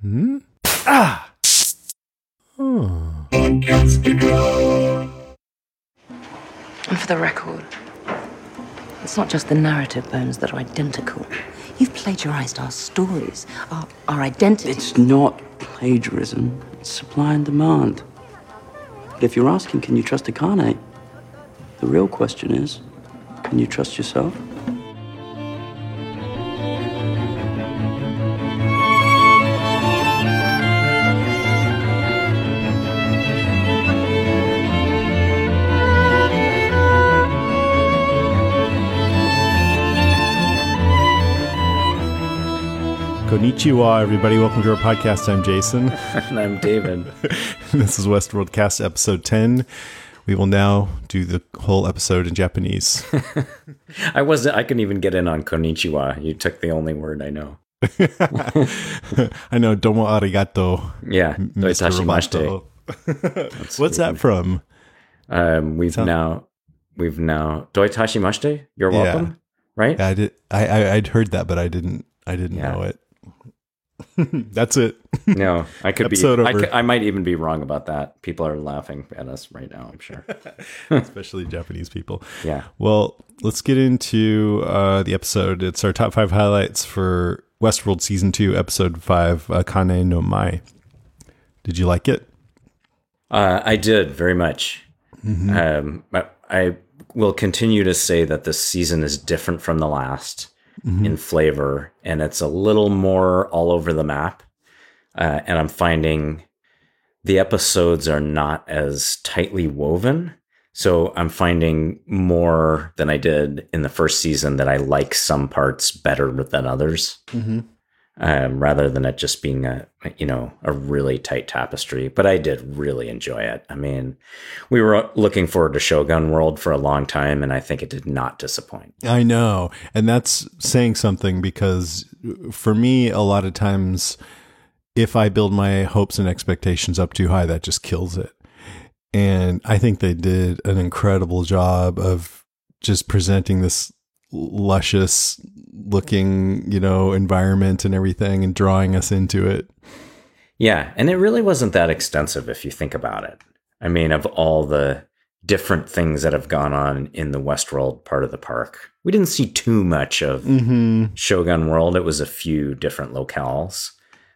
Hmm? Ah! Oh. And for the record, it's not just the narrative bones that are identical. You've plagiarized our stories, our, our identity. It's not plagiarism, it's supply and demand. But if you're asking, can you trust Akane? The real question is, can you trust yourself? Konnichiwa, everybody. Welcome to our podcast. I'm Jason. and I'm David. this is Westworld Cast episode 10. We will now do the whole episode in Japanese. I wasn't, I couldn't even get in on konnichiwa. You took the only word I know. I know, domo arigato. Yeah, Mr. What's that from? Um, we've Sound- now, we've now, doitashimashite. You're Yeah. welcome, right? I did. I, I I'd heard that, but I didn't. I didn't Yeah. know it. That's it. No, I could be, I, could- I might even be wrong about that. People are laughing at us right now, I'm sure. Especially Japanese people. Yeah. Well, let's get into uh, the episode. It's our top five highlights for Westworld season two, episode five, uh, Kane no Mai. Did you like it? Uh, I did very much. Mm-hmm. Um, but I will continue to say that this season is different from the last Mm-hmm. in flavor, and it's a little more all over the map. Uh, and I'm finding the episodes are not as tightly woven. So I'm finding more than I did in the first season that I like some parts better than others Mm-hmm. Um, rather than it just being a you know a really tight tapestry. But I did really enjoy it. I mean, we were looking forward to Shogun World for a long time, and I think it did not disappoint. I know. And that's saying something because for me, a lot of times, if I build my hopes and expectations up too high, that just kills it. And I think they did an incredible job of just presenting this luscious looking, you know, environment and everything and drawing us into it. Yeah, and it really wasn't that extensive if you think about it. I mean, of all the different things that have gone on in the Westworld part of the park, we didn't see too much of Mm-hmm. Shogun World. It was a few different locales.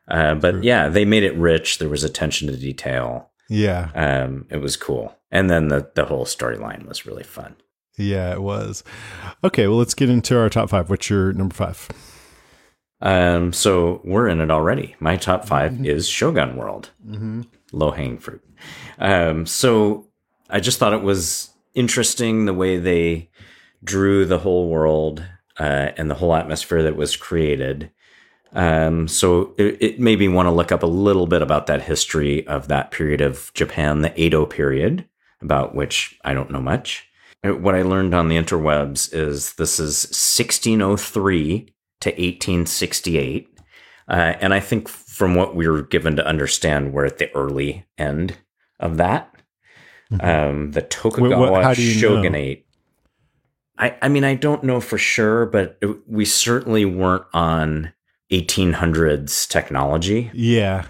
Uh, but yeah, they made it rich. There was attention to detail. Yeah. Um, it was cool. And then the, the whole storyline was really fun. Yeah, it was. Okay, well, let's get into our top five. What's your number five? Um, so we're in it already. My top 5 is Shogun World. Mm-hmm. low hanging fruit. Um, so I just thought it was interesting the way they drew the whole world uh, and the whole atmosphere that was created. Um, so it, it made me want to look up a little bit about that history of that period of Japan, the Edo period, about which I don't know much. Uh, What I learned on the interwebs is this is 1603 to 1868. Uh, and I think from what we were given to understand, we're at the early end of that. Um, the Tokugawa Wh- wh- how know? shogunate. I, I mean, I don't know for sure, but it- we certainly weren't on 1800s technology. Yeah.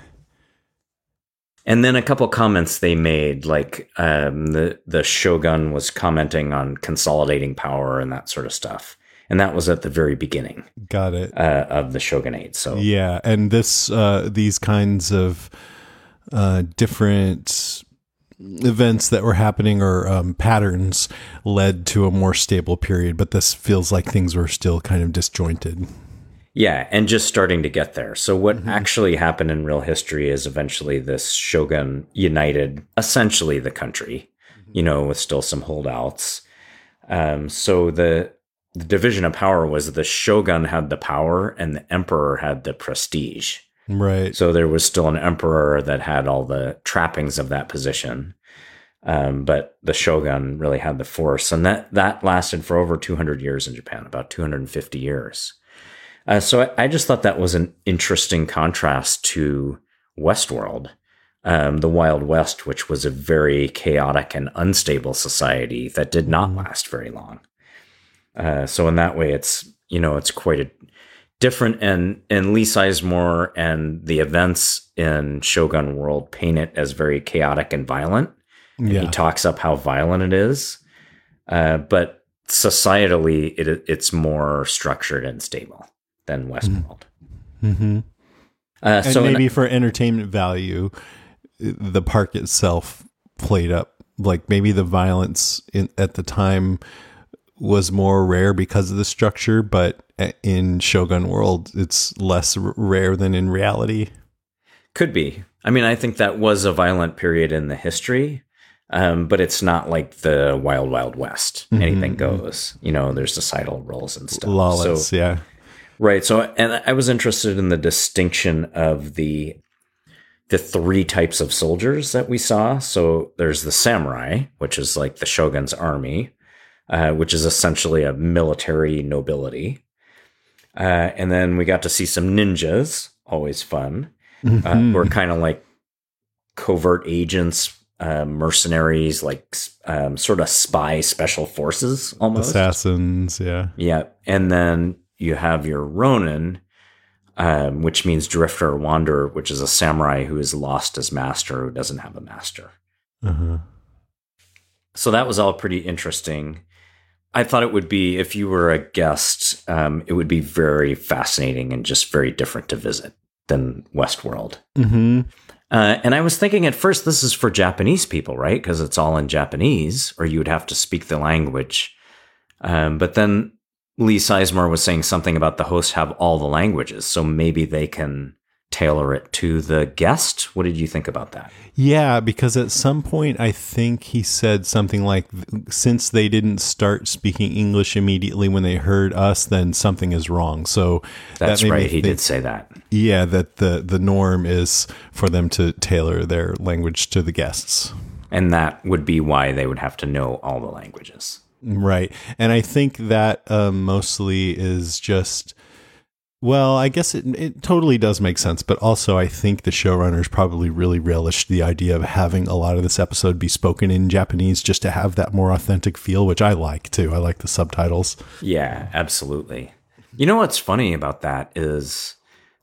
And then a couple comments they made, like um, the the shogun was commenting on consolidating power and that sort of stuff, and that was at the very beginning Got it. uh, of the shogunate. So Yeah, and this uh these kinds of uh different events that were happening or um, patterns led to a more stable period, but this feels like things were still kind of disjointed. Yeah, and just starting to get there. So what actually happened in real history is eventually this shogun united essentially the country, you know, with still some holdouts. Um, so the the division of power was the shogun had the power and the emperor had the prestige. Right. So there was still an emperor that had all the trappings of that position. Um, but the shogun really had the force, and that that lasted for over 200 years in Japan, about 250 years. Uh, so I, I just thought that was an interesting contrast to Westworld, um, the Wild West, which was a very chaotic and unstable society that did not last very long. Uh, so in that way, it's you know it's quite a different and and Lee Sizemore and the events in Shogun World paint it as very chaotic and violent. And Yeah. He talks up how violent it is, uh, but societally, it it's more structured and stable than Westworld. hmm Uh, And so maybe for entertainment value, the park itself played up. Like maybe the violence in, at the time was more rare because of the structure, but in Shogun World, it's less rare than in reality. Could be. I mean, I think that was a violent period in the history, um, but it's not like the Wild Wild West. Anything goes. You know, there's societal roles and stuff. Lawless, So, yeah. Right. So, and I was interested in the distinction of the the three types of soldiers that we saw. So there's the samurai, which is like the shogun's army, uh, which is essentially a military nobility. Uh, and then we got to see some ninjas, always fun uh, Mhm. who are kind of like covert agents, uh, mercenaries, like um, sort of spy special forces almost. Assassins, yeah. Yeah, and then you have your Ronin, um, which means drifter or wanderer, which is a samurai who has lost his master, who doesn't have a master. Uh-huh. So that was all pretty interesting. I thought it would be, if you were a guest, um, it would be very fascinating and just very different to visit than Westworld. hmm Uh, and I was thinking at first, this is for Japanese people, right? Because it's all in Japanese, or you would have to speak the language. Um, but then Lee Sizemore was saying something about the hosts have all the languages, so maybe they can tailor it to the guest. What did you think about that? Yeah, because at some point I think he said something like, since they didn't start speaking English immediately when they heard us, then something is wrong. So That's that right. He think- did say that. Yeah, that the the norm is for them to tailor their language to the guests. And that would be why they would have to know all the languages. Right. And I think that um, mostly is just, well, I guess it, it totally does make sense. But also, I think the showrunners probably really relished the idea of having a lot of this episode be spoken in Japanese just to have that more authentic feel, which I like too. I like the subtitles. Yeah, absolutely. You know what's funny about that is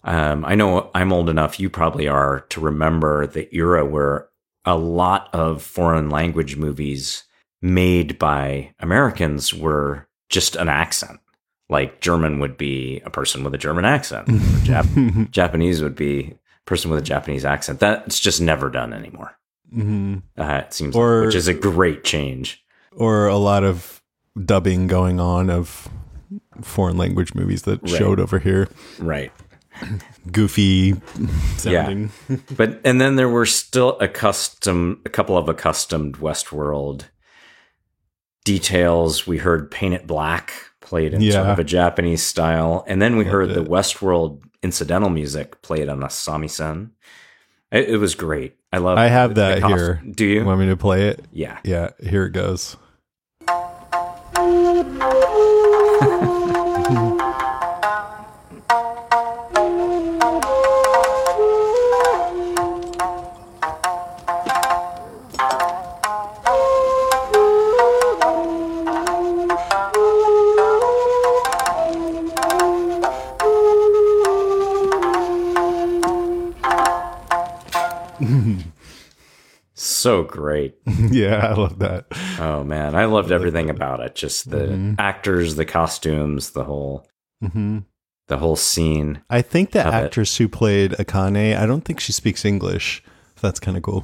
um, I know I'm old enough, you probably are, to remember the era where a lot of foreign language movies made by Americans were just an accent. Like German would be a person with a German accent, or Jap- Japanese would be a person with a Japanese accent. That's just never done anymore. hmm Uh, it seems, Or- like, which is a great change. Or a lot of dubbing going on of foreign language movies that Right. showed over here. Right. Goofy sounding. But and then there were still a custom, a couple of accustomed Westworld details. We heard "Paint It Black" played in sort of a Japanese style, and then we heard the it. Westworld incidental music played on a samisen. It, it was great. I love. I have the that here. Do you? Want me to play it? yeah. Yeah, here it goes. So great. yeah, I love that. Oh man, I loved everything about it. Just the Mm-hmm. actors, the costumes, the whole hmm the whole scene. I think the Love it. actress who played Akane, I don't think she speaks English. So that's kind of cool.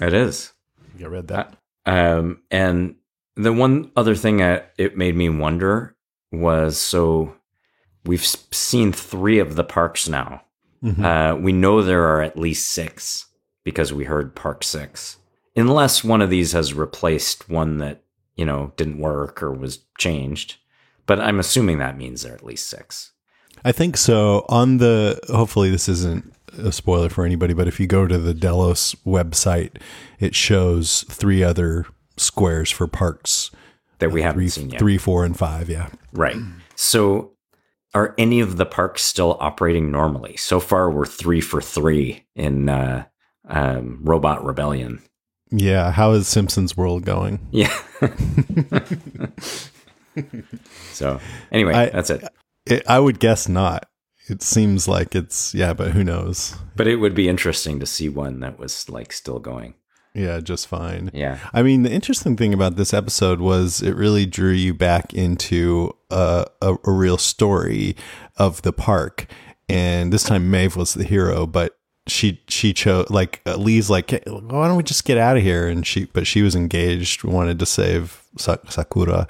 It is. You read that? Um, and the one other thing that it made me wonder was so we've seen three of the parks now. Mhm. Uh, we know there are at least six because we heard Park Six, unless one of these has replaced one that you know didn't work or was changed. But I'm assuming that means there are at least six. I think so. On the hopefully this isn't a spoiler for anybody, but if you go to the Delos website, it shows three other squares for parks. That we haven't Three, seen yet. three, four, and five. Yeah. Right. So are any of the parks still operating normally? So far, we're three for three in uh, um, Robot Rebellion. Yeah. How is Simpsons World going? Yeah. so anyway, I- that's it. It, I would guess not. it seems like it's yeah, but who knows? But it would be interesting to see one that was like still going. Yeah, just fine. Yeah. I mean, the interesting thing about this episode was it really drew you back into a, a, a real story of the park. And this time Maeve was the hero, but she she chose like uh, Lee's like why don't we just get out of here? And she but she was engaged wanted to save Sa- Sakura.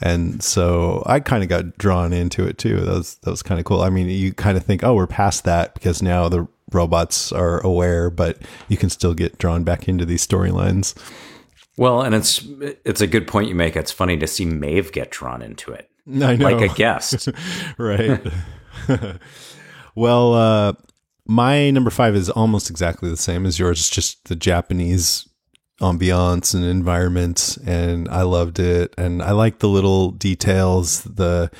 And so I kind of got drawn into it too. That was that was kind of cool. I mean you kind of think oh we're past that because now the robots are aware but you can still get drawn back into these storylines. Well, and it's it's a good point you make. It's funny to see Maeve get drawn into it. I know Like a guest. right. Well uh my number five is almost exactly the same as yours. It's just the Japanese ambiance and environment, and I loved it. And I like the little details, the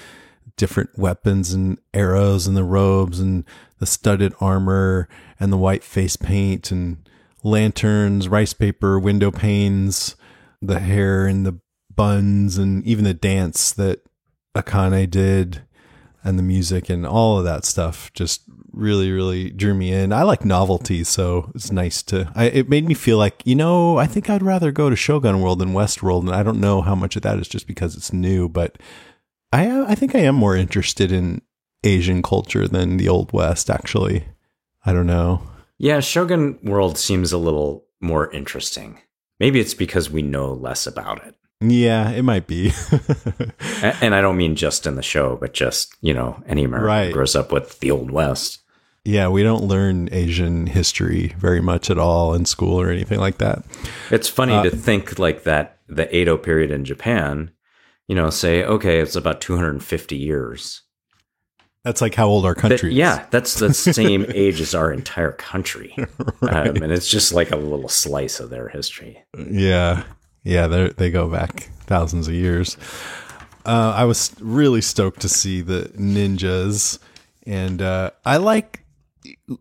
different weapons and arrows and the robes and the studded armor and the white face paint and lanterns, rice paper, window panes, the hair and the buns, and even the dance that Akane did and the music and all of that stuff just really really drew me in i like novelty so it's nice to I, it made me feel like you know i think i'd rather go to shogun world than west world and i don't know how much of that is just because it's new but i i think i am more interested in asian culture than the old west actually i don't know Yeah, Shogun World seems a little more interesting. Maybe it's because we know less about it. Yeah it might be And I don't mean just in the show, but just, you know, any American Right. grows up with the Old West. yeah we don't learn asian history very much at all in school or anything like that It's funny to think like that the Edo period in Japan, you know, say, okay, it's about 250 years. that's like how old our country is yeah, that's the same age as our entire country. um, and it's just like a little slice of their history. Yeah, yeah, they they go back thousands of years. Uh, I was really stoked to see the ninjas, and uh, I like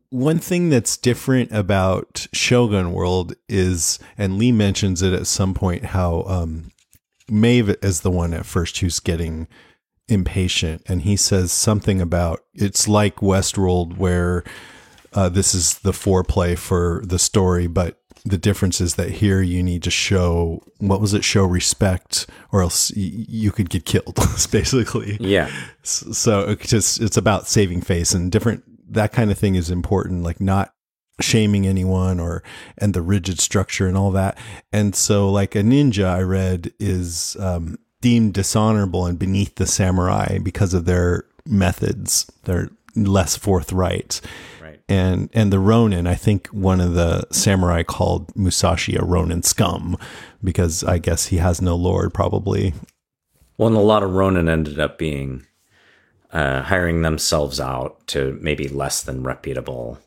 one thing that's different about Shogun World is, and Lee mentions it at some point, how um, Maeve is the one at first who's getting impatient, and he says something about it's like Westworld where uh, this is the foreplay for the story, but the difference is that here you need to show what was it? Show respect, or else y- you could get killed. basically, Yeah. So it's just it's about saving face and different. That kind of thing is important, like not shaming anyone or and the rigid structure and all that. And so, like a ninja, I read is um, deemed dishonorable and beneath the samurai because of their methods. They're less forthright Right. And and the Ronin, I think one of the samurai called Musashi a Ronin scum because I guess he has no lord probably. Well, and a lot of Ronin ended up being uh, hiring themselves out to maybe less than reputable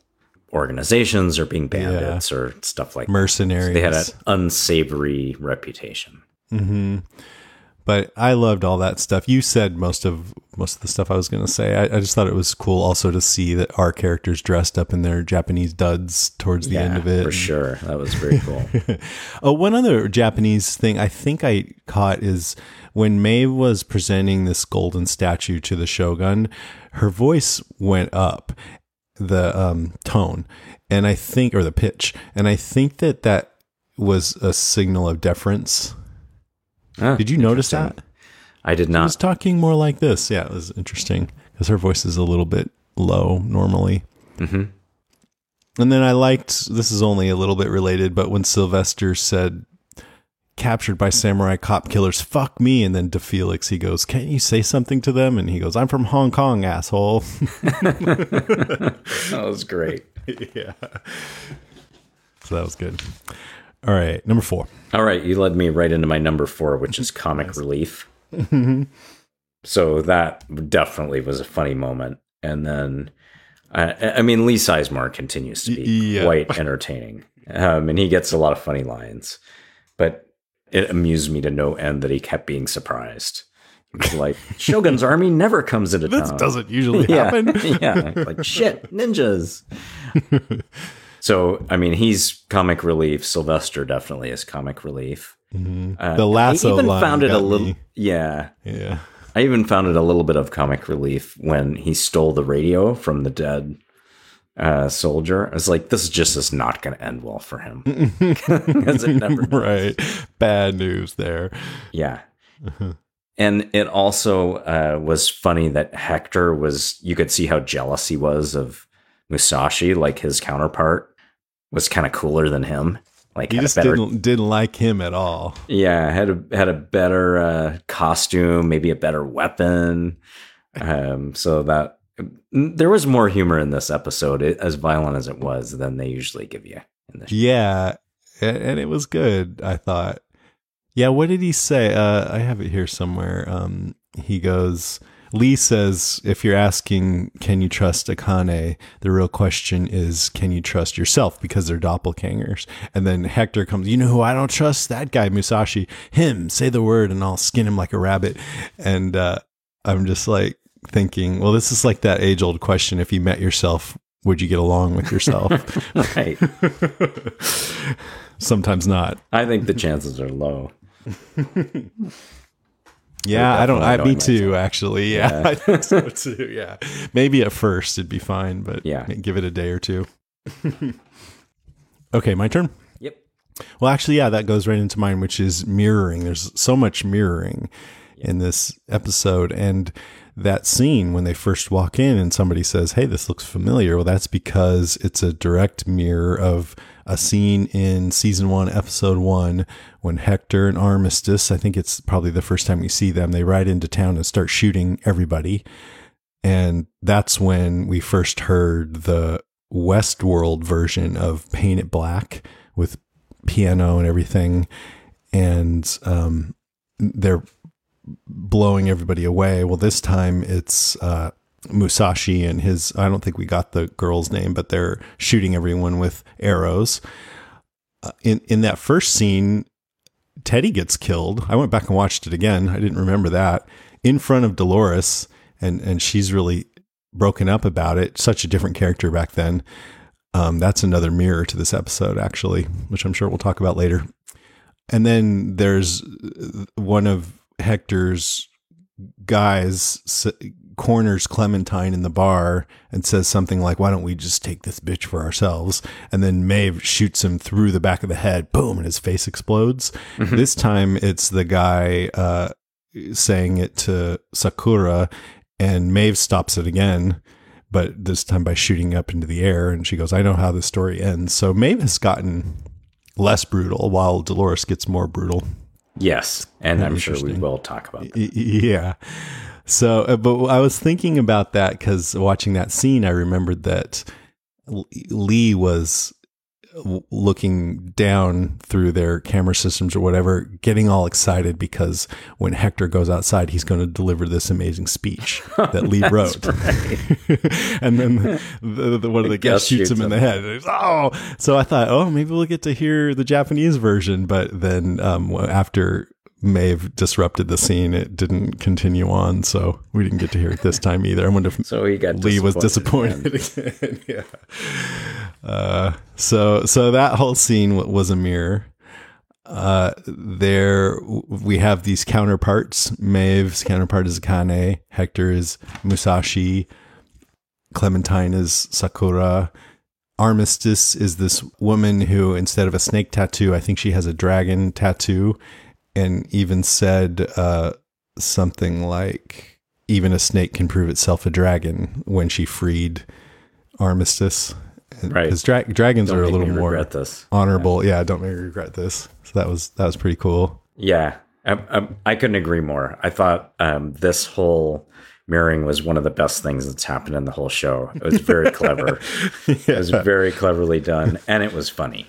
organizations or being bandits or stuff like that. Mercenaries. They had an unsavory reputation. But I loved all that stuff. You said most of most of the stuff I was going to say. I, I just thought it was cool also to see that our characters dressed up in their Japanese duds towards the end of it. for sure. That was very cool. Oh, one other Japanese thing I think I caught is when Maeve was presenting this golden statue to the shogun, her voice went up, the um, tone, and I think, or the pitch, and I think that that was a signal of deference. Ah, Did you notice that? I did She not. was talking more like this. Yeah, it was interesting because her voice is a little bit low normally. hmm And then I liked this is only a little bit related, but when Sylvester said captured by samurai cop killers, fuck me, and then to Felix he goes, Can't you say something to them? And he goes, I'm from Hong Kong, asshole. That was great. yeah. So that was good. All right, number four. All right, you led me right into my number four, which is comic relief. so that definitely was a funny moment. And then, I, I mean, Lee Sizemore continues to be Yeah. quite entertaining, um, and he gets a lot of funny lines. But it amused me to no end that he kept being surprised. Like, "Shogun's army never comes into This town." doesn't usually yeah, happen. yeah, like shit, ninjas. So, I mean, he's comic relief. Sylvester definitely is comic relief. Uh, The lasso I even line found it a little, me. yeah. Yeah. I even found it a little bit of comic relief when he stole the radio from the dead uh, soldier. I was like, this is just is not going to end well for him. 'Cause it never does. right. Bad news there. Yeah. And it also uh, was funny that Hector was, you could see how jealous he was of Musashi, like his counterpart was kind of cooler than him. Like, You a just better, didn't didn't like him at all. yeah, had a had a better uh, costume, maybe a better weapon. Um, so that there was more humor in this episode, as violent as it was, than they usually give you in show. Yeah, and, and it was good. I thought. Yeah, what did he say? Uh, I have it here somewhere. Um, he goes. Lee says, if you're asking, can you trust Akane? The real question is, can you trust yourself? Because they're doppelgangers. And then Hector comes, you know who I don't trust? That guy, Musashi. Him, say the word and I'll skin him like a rabbit. And uh, I'm just like thinking, well, this is like that age old question. If you met yourself, would you get along with yourself? Right. Sometimes not. I think the chances are low. Yeah, I don't. I me too. Actually, yeah, I think so too. Yeah, maybe at first it'd be fine, but Yeah. give it a day or two. okay, my turn. Yep. Well, actually, yeah, that goes right into mine, which is mirroring. There's so much mirroring in this episode, and that scene when they first walk in and somebody says, "Hey, this looks familiar." Well, that's because it's a direct mirror of a scene in season one, episode one, when Hector and Armistice. I think it's probably the first time we see them. They ride into town and start shooting everybody, and that's when we first heard the Westworld version of "Paint It Black" with piano and everything, and um, they're blowing everybody away. Well, this time it's uh, Musashi and his. I don't think we got the girl's name, but they're shooting everyone with arrows. Uh, in in that first scene, Teddy gets killed. I went back and watched it again. I didn't remember that in front of Dolores, and and she's really broken up about it. Such a different character back then. Um, that's another mirror to this episode, actually, which I'm sure we'll talk about later. And then there's uh, one of Hector's guys s- corners Clementine in the bar and says something like, Why don't we just take this bitch for ourselves? And then Maeve shoots him through the back of the head, boom, and his face explodes. This time it's the guy uh, saying it to Sakura, and Maeve stops it again. But this time by shooting up into the air, and she goes, "I know how the story ends." So Maeve has gotten less brutal, while Dolores gets more brutal. Yes, and I'm sure we will talk about that. Yeah. So, uh, but I was thinking about that because watching that scene, I remembered that Lee was looking down through their camera systems or whatever, getting all excited because when Hector goes outside, he's going to deliver this amazing speech that Lee wrote. and then the, the, one of the guests guest shoots him shoots in the head. Oh, so I thought, oh, maybe we'll get to hear the Japanese version. But then um, after Maeve disrupted the scene, it didn't continue on. So we didn't get to hear it this time either. I wonder if So he got Lee was disappointed again. yeah. Uh, so so that whole scene w- was a mirror. Uh, there we have these counterparts. Maeve's counterpart is Akane. Hector is Musashi. Clementine is Sakura. Armistice is this woman who, instead of a snake tattoo, I think she has a dragon tattoo, and even said uh, something like, "Even a snake can prove itself a dragon." When she freed Armistice, Right. Because dra- dragons Don't are a little more honorable. Yeah. don't make me regret this. So that was that was pretty cool. Yeah, I, I, I couldn't agree more. I thought um, this whole mirroring was one of the best things that's happened in the whole show. It was very clever. It was very cleverly done, and it was funny.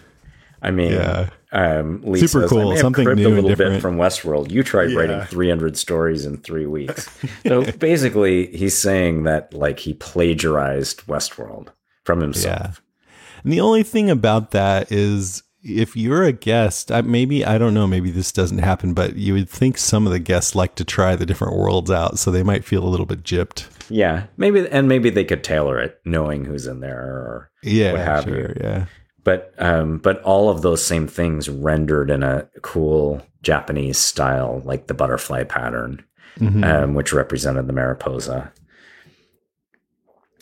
I mean, Yeah. Um, Lee Super cool, I may have something new a and little bit different." from Westworld. You tried writing 300 stories in three weeks. so basically, he's saying that like he plagiarized Westworld from himself. And the only thing about that is if you're a guest, I, maybe, I don't know, maybe this doesn't happen, but you would think some of the guests like to try the different worlds out. So they might feel a little bit gypped. Yeah, maybe, and maybe they could tailor it, knowing who's in there or Yeah. what have sure, you. Yeah. But um but all of those same things rendered in a cool japanese style like the butterfly pattern um, which represented the Mariposa.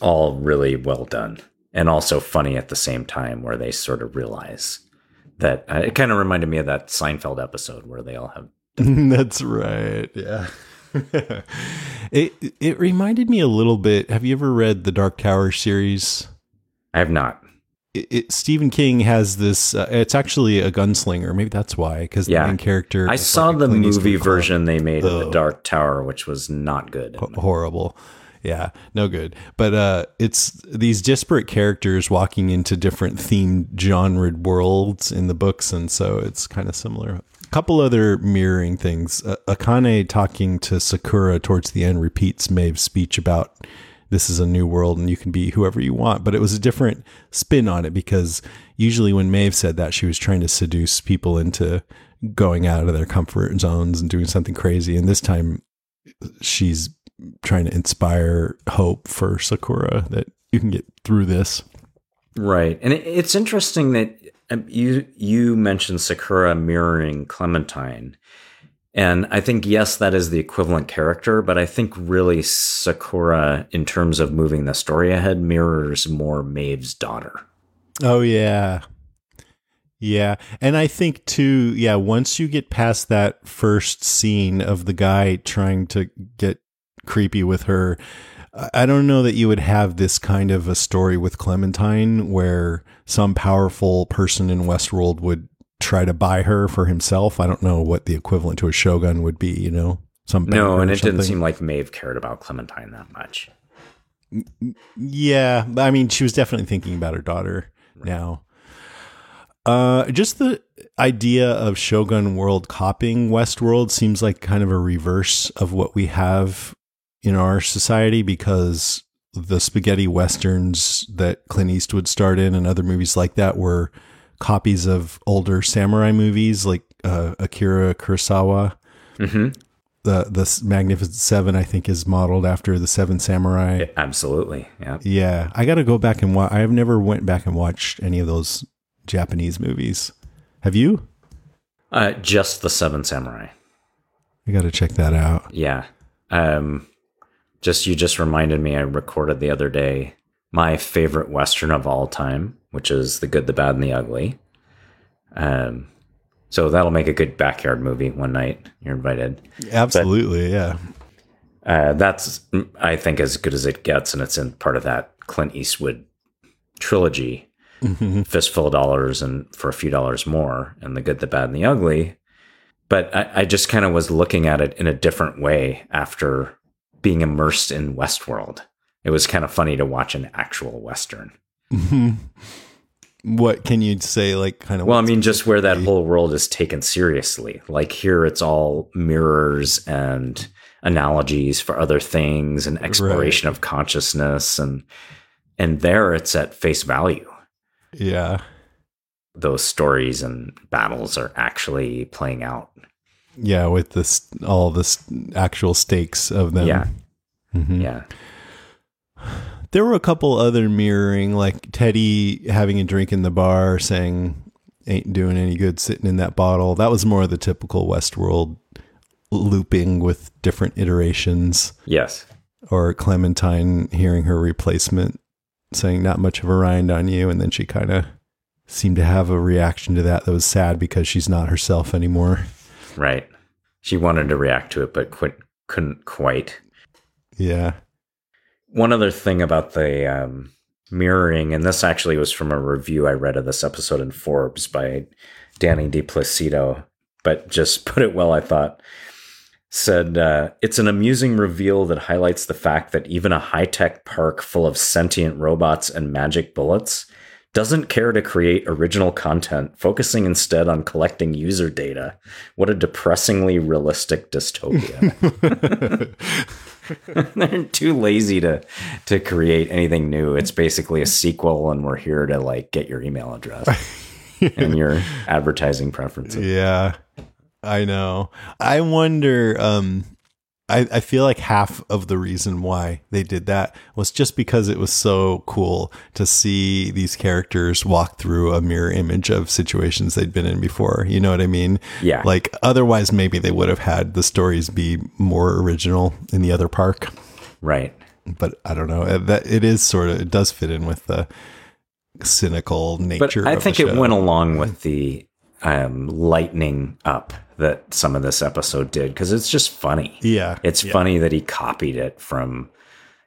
All really well done, and also funny at the same time, where they sort of realize that uh, it kind of reminded me of that Seinfeld episode where they all have That's right. Yeah. it it reminded me a little bit. Have you ever read the Dark Tower series? I have not. It, it, Stephen King has this. Uh, it's actually a gunslinger. Maybe that's why. Because Yeah. the main character. I saw like the movie version they made of the Dark Tower, which was not good. Ho- horrible. Yeah, no good. But uh it's these disparate characters walking into different themed genre worlds in the books and so it's kind of similar. A couple other mirroring things. Uh, Akane talking to Sakura towards the end repeats Maeve's speech about this is a new world and you can be whoever you want, but it was a different spin on it because usually when Maeve said that she was trying to seduce people into going out of their comfort zones and doing something crazy. And this time she's trying to inspire hope for Sakura that you can get through this. Right, and it's interesting that um, you you mentioned Sakura mirroring Clementine, and I think yes, that is the equivalent character, but I think really Sakura, in terms of moving the story ahead, mirrors more Maeve's daughter. Oh yeah. Yeah. And I think too, yeah, once you get past that first scene of the guy trying to get creepy with her, I- don't know that you would have this kind of a story with Clementine where some powerful person in Westworld would try to buy her for himself. I don't know what the equivalent to a shogun would be, you know? Some No, and it didn't seem like Maeve cared about Clementine that much. Yeah, but I mean, she was definitely thinking about her daughter now. Uh, just the idea of Shogun World copying Westworld seems like kind of a reverse of what we have in our society because the spaghetti westerns that Clint Eastwood starred in and other movies like that were copies of older samurai movies like uh, Akira Kurosawa. hmm The the Magnificent Seven, I think, is modeled after the Seven Samurai. Absolutely, yeah. Yeah, I got to go back and watch. I have never went back and watched any of those Japanese movies. Have you? Uh, just the Seven Samurai. I got to check that out. Yeah. Um, just you just reminded me. I recorded the other day my favorite western of all time, which is The Good, the Bad, and the Ugly. Um, so that'll make a good backyard movie one night. You're invited. Absolutely, yeah. Uh, that's I think as good as it gets, and it's in part of that Clint Eastwood trilogy, Fistful of Dollars and For a Few Dollars More, and The Good, the Bad, and the Ugly. But I, I just kind of was looking at it in a different way after being immersed in Westworld. It was kind of funny to watch an actual Western. What can you say? Like, kind of. Well, I mean, just where that whole world is taken seriously. Like here, it's all mirrors and analogies for other things and exploration of consciousness, and and there it's at face value. yeah, Those stories and battles are actually playing out. yeah, with this all this actual stakes of them. Yeah, Mhm. yeah, There were a couple other mirroring, like Teddy having a drink in the bar, saying "ain't doing any good sitting in that bottle." That was more of the typical Westworld looping with different iterations. yes, or Clementine hearing her replacement saying not much of a rind on you and then she kind of seemed to have a reaction to that that was sad because she's not herself anymore. right. She wanted to react to it, but quit, couldn't quite. Yeah. One other thing about the um, mirroring, and this actually was from a review I read of this episode in Forbes by Dani Di Placido, but just put it well, I thought. Said uh, it's an amusing reveal that highlights the fact that even a high tech park full of sentient robots and magic bullets doesn't care to create original content, focusing instead on collecting user data. What a depressingly realistic dystopia. They're too lazy to to create anything new. It's basically a sequel, and we're here to like get your email address and your advertising preferences. Yeah. I know. I wonder um I, I feel like half of the reason why they did that was just because it was so cool to see these characters walk through a mirror image of situations they'd been in before. You know what I mean? Yeah. Like otherwise, maybe they would have had the stories be more original in the other park. Right. But I don't know. Uh, That it is sort of it does fit in with the cynical nature. I of the But I think it went along with the um, lightening up that some of this episode did because it's just funny. Yeah, It's yeah. funny that he copied it from,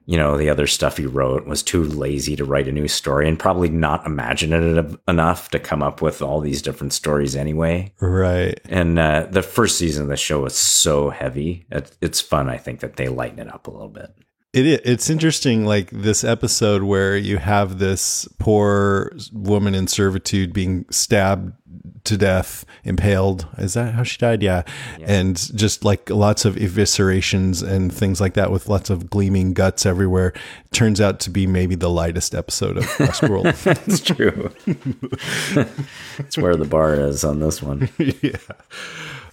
you know, the other stuff he wrote, was too lazy to write a new story and probably not imaginative enough to come up with all these different stories anyway. Right. And uh, the first season of the show was so heavy. It, it's fun, I think, that they lighten it up a little bit. It it's interesting, like this episode where you have this poor woman in servitude being stabbed to death, impaled. Is that how she died? Yeah. And just like lots of eviscerations and things like that with lots of gleaming guts everywhere. Turns out to be maybe the lightest episode of Westworld. That's true. It's where the bar is on this one. yeah.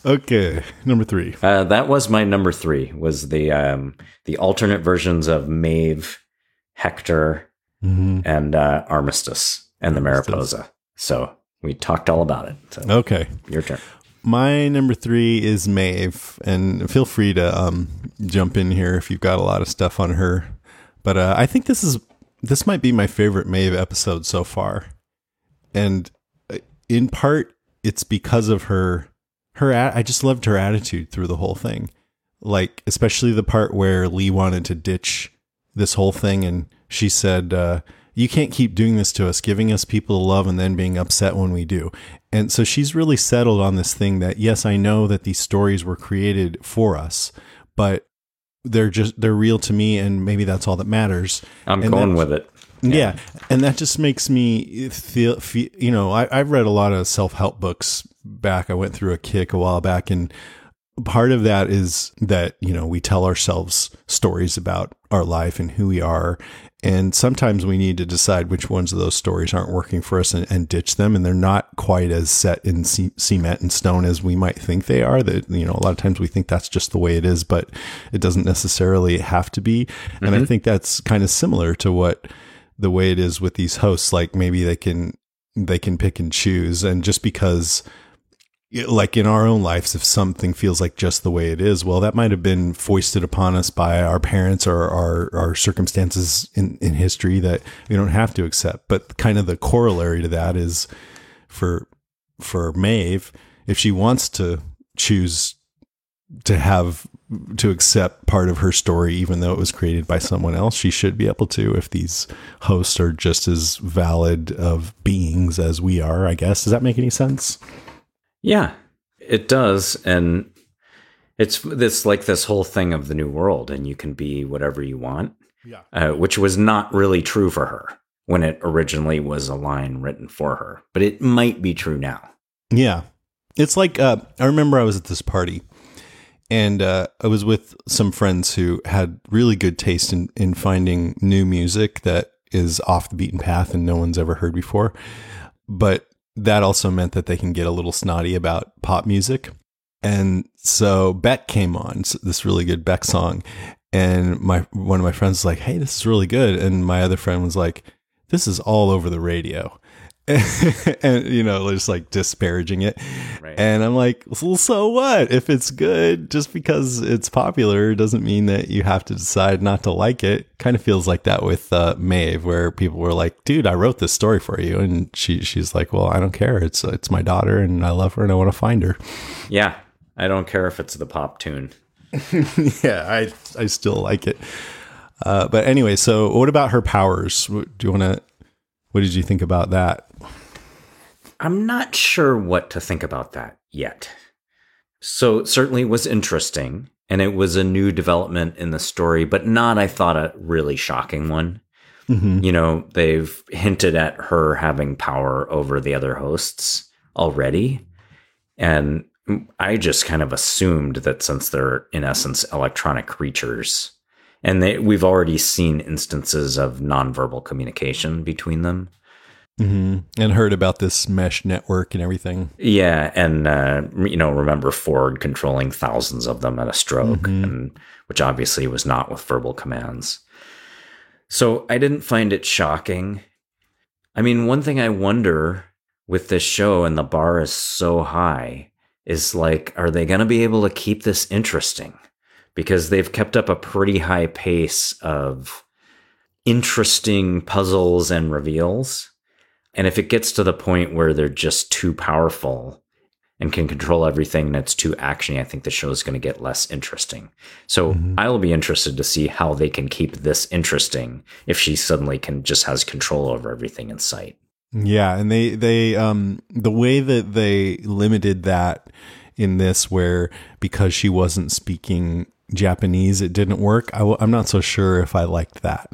Okay. Number three. Uh, that was my number three. Was the um, the alternate versions of Maeve, Hector, and uh, Armistice, and the Mariposa. So we talked all about it. So Okay. your turn. My number three is Maeve, and feel free to um, jump in here if you've got a lot of stuff on her. But uh, I think this is this might be my favorite Maeve episode so far, and uh, in part it's because of her her. I just loved her attitude through the whole thing, like especially the part where Lee wanted to ditch this whole thing, and she said, uh, "You can't keep doing this to us, giving us people to love and then being upset when we do." And so she's really settled on this thing that yes, I know that these stories were created for us, but they're just they're real to me, and maybe that's all that matters. I'm And going that- with it. Yeah. and that just makes me feel, feel you know, I, I've read a lot of self help books back. I went through a kick a while back, and part of that is that, you know, we tell ourselves stories about our life and who we are. And sometimes we need to decide which ones of those stories aren't working for us and, and ditch them. And they're not quite as set in ce- cement and stone as we might think they are. That, you know, a lot of times we think that's just the way it is, but it doesn't necessarily have to be. And I mm-hmm. think that's kind of similar to what the way it is with these hosts like maybe they can they can pick and choose. And just because like in our own lives if something feels like just the way it is well that might have been foisted upon us by our parents or our our circumstances in in history that we don't have to accept. But kind of the corollary to that is for for Maeve if she wants to choose to have to accept part of her story even though it was created by someone else she should be able to if these hosts are just as valid of beings as we are i guess does that make any sense Yeah, it does, and it's this like this whole thing of the new world, and you can be whatever you want. Yeah. uh, which was not really true for her when it originally was a line written for her, but it might be true now. yeah it's like uh, i remember i was at this party and uh, i was with some friends who had really good taste in, in finding new music that is off the beaten path and no one's ever heard before. But that also meant that they can get a little snotty about pop music. And so Beck came on, this really good Beck song, and my one of my friends was like, "Hey, this is really good," and my other friend was like, "This is all over the radio," and you know, just like disparaging it. Right. And I'm like, well, so what? If it's good, just because it's popular doesn't mean that you have to decide not to like it. Kind of feels like that with uh, Maeve, where people were like, "Dude, I wrote this story for you," and she she's like, "Well, I don't care. It's it's my daughter, and I love her, and I want to find her." Yeah, I don't care if it's the pop tune. yeah, I I still like it. Uh, but anyway, so what about her powers? What- Do you want to? What did you think about that? I'm not sure what to think about that yet. So it certainly was interesting, and it was a new development in the story, but not, I thought, a really shocking one. Mm-hmm. You know, they've hinted at her having power over the other hosts already. And I just kind of assumed that since they're, in essence, electronic creatures, and they, we've already seen instances of nonverbal communication between them, hmm And heard about this mesh network and everything. Yeah, and uh, you know, remember Ford controlling thousands of them at a stroke, and which obviously was not with verbal commands. So I didn't find it shocking. I mean, one thing I wonder with this show, and the bar is so high, is like, are they going to be able to keep this interesting? Because they've kept up a pretty high pace of interesting puzzles and reveals. And if it gets to the point where they're just too powerful and can control everything and it's too actiony, I think the show is going to get less interesting. So I will be interested to see how they can keep this interesting if she suddenly can just has control over everything in sight. Yeah, and they they um the way that they limited that in this where because she wasn't speaking Japanese it didn't work. I w- I'm not so sure if I liked that.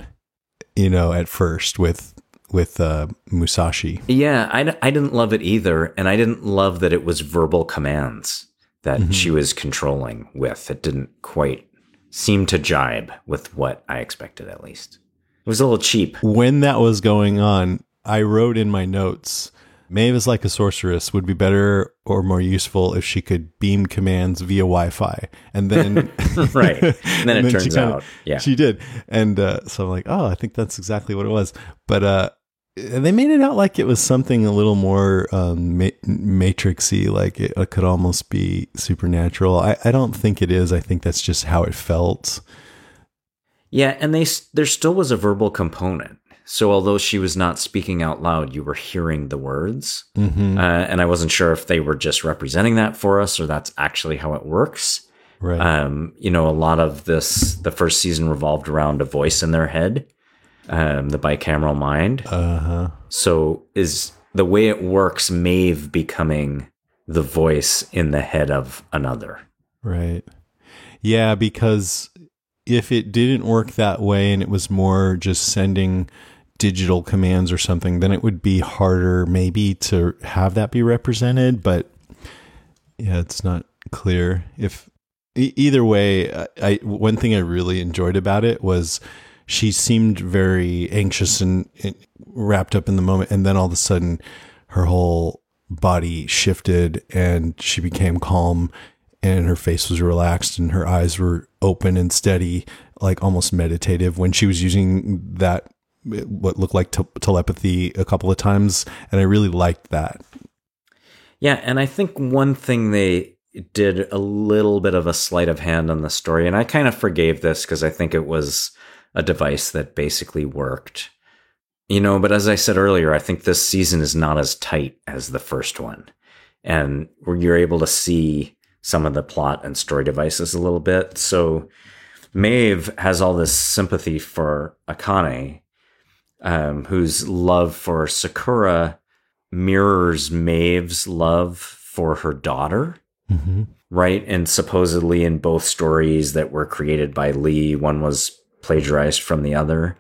You know, at first with with uh Musashi. Yeah, I, d- I didn't love it either. And I didn't love that it was verbal commands that she was controlling with. It didn't quite seem to jibe with what I expected, at least. It was a little cheap. When that was going on, I wrote in my notes Maeve is like a sorceress would be better or more useful if she could beam commands via Wi-Fi. And then Right. And then it she turns kinda- out, yeah. she did. And uh, so I'm like, oh, I think that's exactly what it was. But uh, they made it out like it was something a little more um, ma- matrixy, like it, it could almost be supernatural. I, I don't think it is. I think that's just how it felt. Yeah, and they there still was a verbal component. So although she was not speaking out loud, you were hearing the words. Mm-hmm. Uh, and I wasn't sure if they were just representing that for us or that's actually how it works. Right. Um, you know, a lot of this, the first season revolved around a voice in their head, um, the bicameral mind. Uh huh. So is the way it works Maeve becoming the voice in the head of another? Right. Yeah, because if it didn't work that way and it was more just sending digital commands or something, then it would be harder maybe to have that be represented. But yeah, it's not clear. If either way, I, I one thing I really enjoyed about it was she seemed very anxious and, and wrapped up in the moment, and then all of a sudden, her whole body shifted and she became calm and her face was relaxed and her eyes were open and steady like almost meditative. When she was using that what looked like te- telepathy a couple of times and i really liked that. Yeah, and I think one thing they did a little bit of a sleight of hand on the story, and I kind of forgave this because I think it was a device that basically worked. You know, but as I said earlier, I think this season is not as tight as the first one. And you're able to see some of the plot and story devices a little bit. So Maeve has all this sympathy for Akane, um, whose love for Sakura mirrors Maeve's love for her daughter, mm-hmm. right? And supposedly in both stories that were created by Lee, one was plagiarized from the other.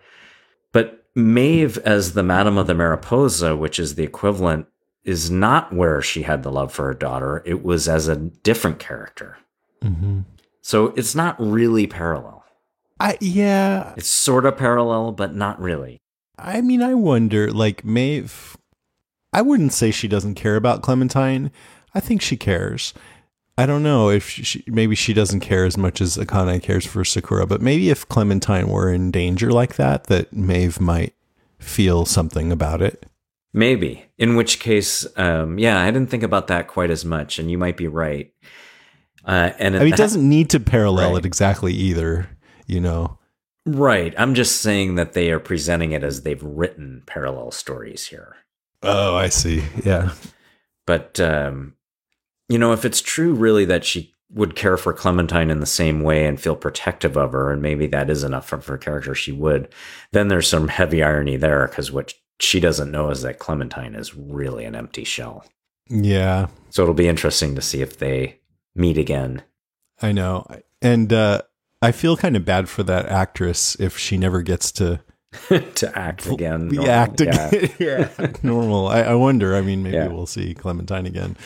But Maeve, as the Madam of the Mariposa, which is the equivalent, is not where she had the love for her daughter. It was as a different character. Mm-hmm. So it's not really parallel. i yeah It's sort of parallel, but not really. i mean i wonder like maeve i wouldn't say she doesn't care about clementine i think she cares I don't know if she, maybe she doesn't care as much as Akane cares for Sakura, but maybe if Clementine were in danger like that, that Maeve might feel something about it. Maybe. In which case, um, yeah, I didn't think about that quite as much, and you might be right. Uh, and I mean, it doesn't need to parallel Right. it exactly either, you know. right. I'm just saying that they are presenting it as they've written parallel stories here. Oh, I see. Yeah. But um, you know, if it's true, really, that she would care for Clementine in the same way and feel protective of her, and maybe that is enough of her character, she would. Then there's some heavy irony there because what she doesn't know is that Clementine is really an empty shell. Yeah, So it'll be interesting to see if they meet again. I know. And uh, I feel kind of bad for that actress if she never gets to to act again. be normal. acting Yeah. yeah. normal. I, I wonder. I mean, maybe Yeah. we'll see Clementine again.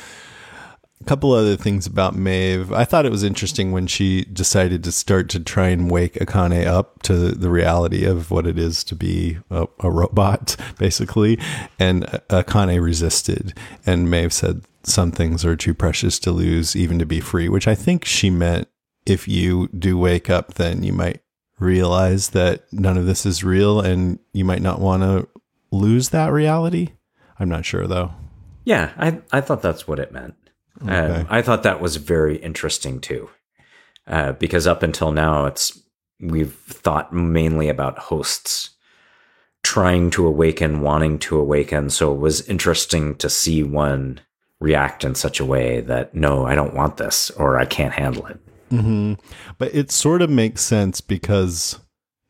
A couple other things about Maeve. I thought it was interesting when she decided to start to try and wake Akane up to the reality of what it is to be a, a robot, basically. And Akane resisted. And Maeve said, Some things are too precious to lose, even to be free, which I think she meant if you do wake up, then you might realize that none of this is real and you might not want to lose that reality. I'm not sure though. Yeah, I I thought that's what it meant. Okay. Um, I thought that was very interesting too, uh, because up until now, it's we've thought mainly about hosts trying to awaken, wanting to awaken. So it was interesting to see one react in such a way that no, I don't want this, or I can't handle it. Mm-hmm. But it sort of makes sense because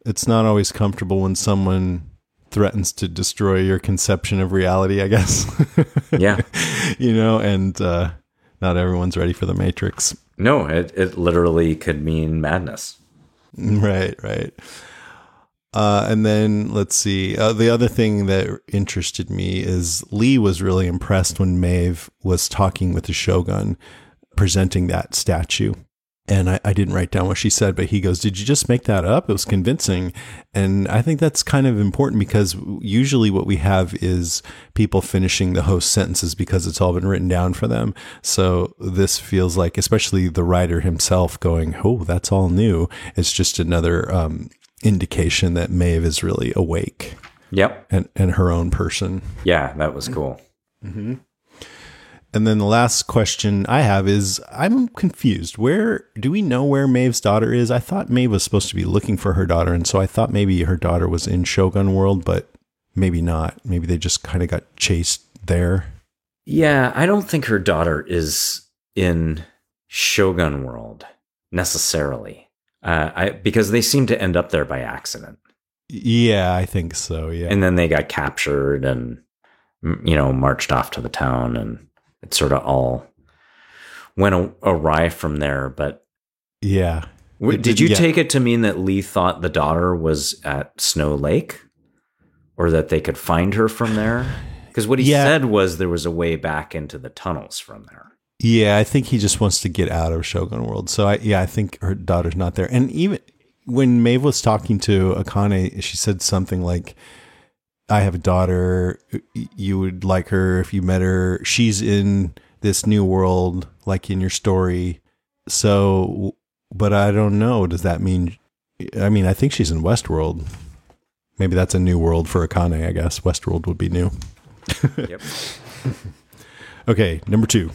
it's not always comfortable when someone threatens to destroy your conception of reality, I guess. yeah. you know, and uh, not everyone's ready for the Matrix. No, it, it literally could mean madness. Right, right. Uh, and then let's see. Uh, the other thing that interested me is Lee was really impressed when Maeve was talking with the Shogun, presenting that statue and I, I, didn't write down what she said, but he goes, Did you just make that up? It was convincing. And I think that's kind of important because usually what we have is people finishing the host sentences because it's all been written down for them. So this feels like, especially the writer himself going, Oh, that's all new. It's just another um, indication that Maeve is really awake. Yep. And, and her own person. Yeah, that was cool. Mm-hmm. And then the last question I have is I'm confused. Where do we know where Maeve's daughter is? I thought Maeve was supposed to be looking for her daughter, and so I thought maybe her daughter was in Shogun World, but maybe not. Maybe they just kind of got chased there. Yeah, I don't think her daughter is in Shogun World necessarily. Uh, I, because they seem to end up there by accident. Yeah, I think so. Yeah. And then they got captured and, you know, marched off to the town and it sort of all went awry from there. But yeah, did you yeah. take it to mean that Lee thought the daughter was at Snow Lake, or that they could find her from there? Because what he yeah. said was there was a way back into the tunnels from there. Yeah, I think he just wants to get out of Shogun World. So I, yeah, I think her daughter's not there. And even when Maeve was talking to Akane, she said something like, I have a daughter. You would like her if you met her. She's in this new world, like in your story. So, but I don't know. Does that mean? I mean, I think she's in Westworld. Maybe that's a new world for Akane. I guess Westworld would be new. yep. okay, number two.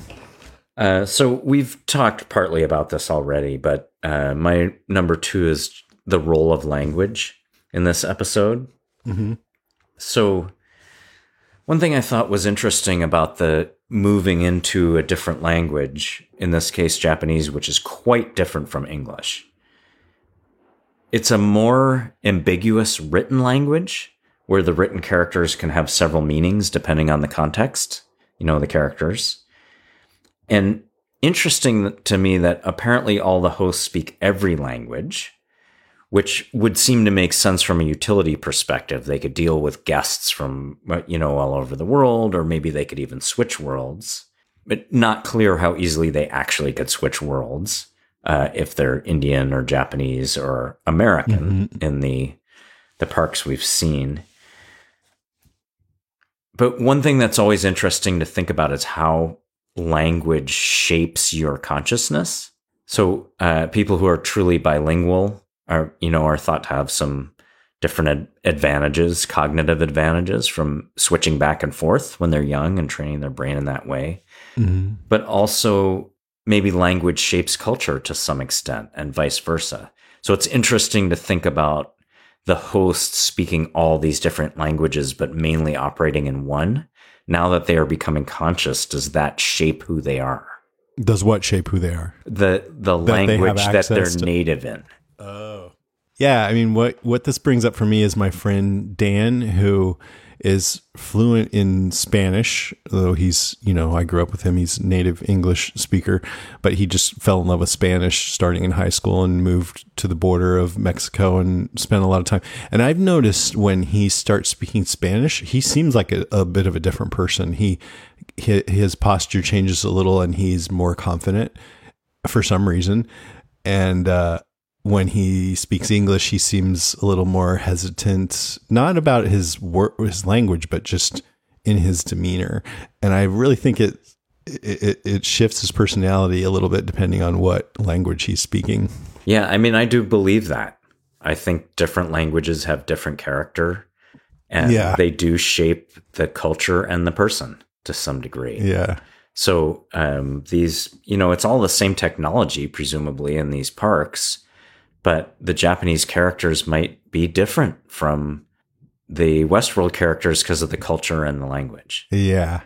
Uh, so we've talked partly about this already, but uh, my number two is the role of language in this episode. Mm-hmm. So, one thing I thought was interesting about the moving into a different language, in this case Japanese, which is quite different from English, it's a more ambiguous written language where the written characters can have several meanings depending on the context, you know, the characters. And interesting to me that apparently all the hosts speak every language which would seem to make sense from a utility perspective. They could deal with guests from, you know, all over the world, or maybe they could even switch worlds, but not clear how easily they actually could switch worlds uh, if they're Indian or Japanese or American mm-hmm. in the the parks we've seen. But one thing that's always interesting to think about is how language shapes your consciousness. So, uh, people who are truly bilingual are you know are thought to have some different advantages, cognitive advantages from switching back and forth when they're young and training their brain in that way. Mm-hmm. But also maybe language shapes culture to some extent and vice versa. So it's interesting to think about the host speaking all these different languages, but mainly operating in one. Now that they are becoming conscious, does that shape who they are? Does what shape who they are? The the that language that they're to- native in. Oh. Yeah, I mean what what this brings up for me is my friend Dan who is fluent in Spanish, though he's, you know, I grew up with him. He's native English speaker, but he just fell in love with Spanish starting in high school and moved to the border of Mexico and spent a lot of time. And I've noticed when he starts speaking Spanish, he seems like a, a bit of a different person. He, his posture changes a little and he's more confident for some reason. And, uh, when he speaks English, he seems a little more hesitant, not about his wor- his language, but just in his demeanor. And I really think it, it it shifts his personality a little bit depending on what language he's speaking. Yeah, I mean, I do believe that. I think different languages have different character, and Yeah. they do shape the culture and the person to some degree. Yeah. So um, these, you know, it's all the same technology, presumably, in these parks, but the Japanese characters might be different from the Westworld characters because of the culture and the language. Yeah.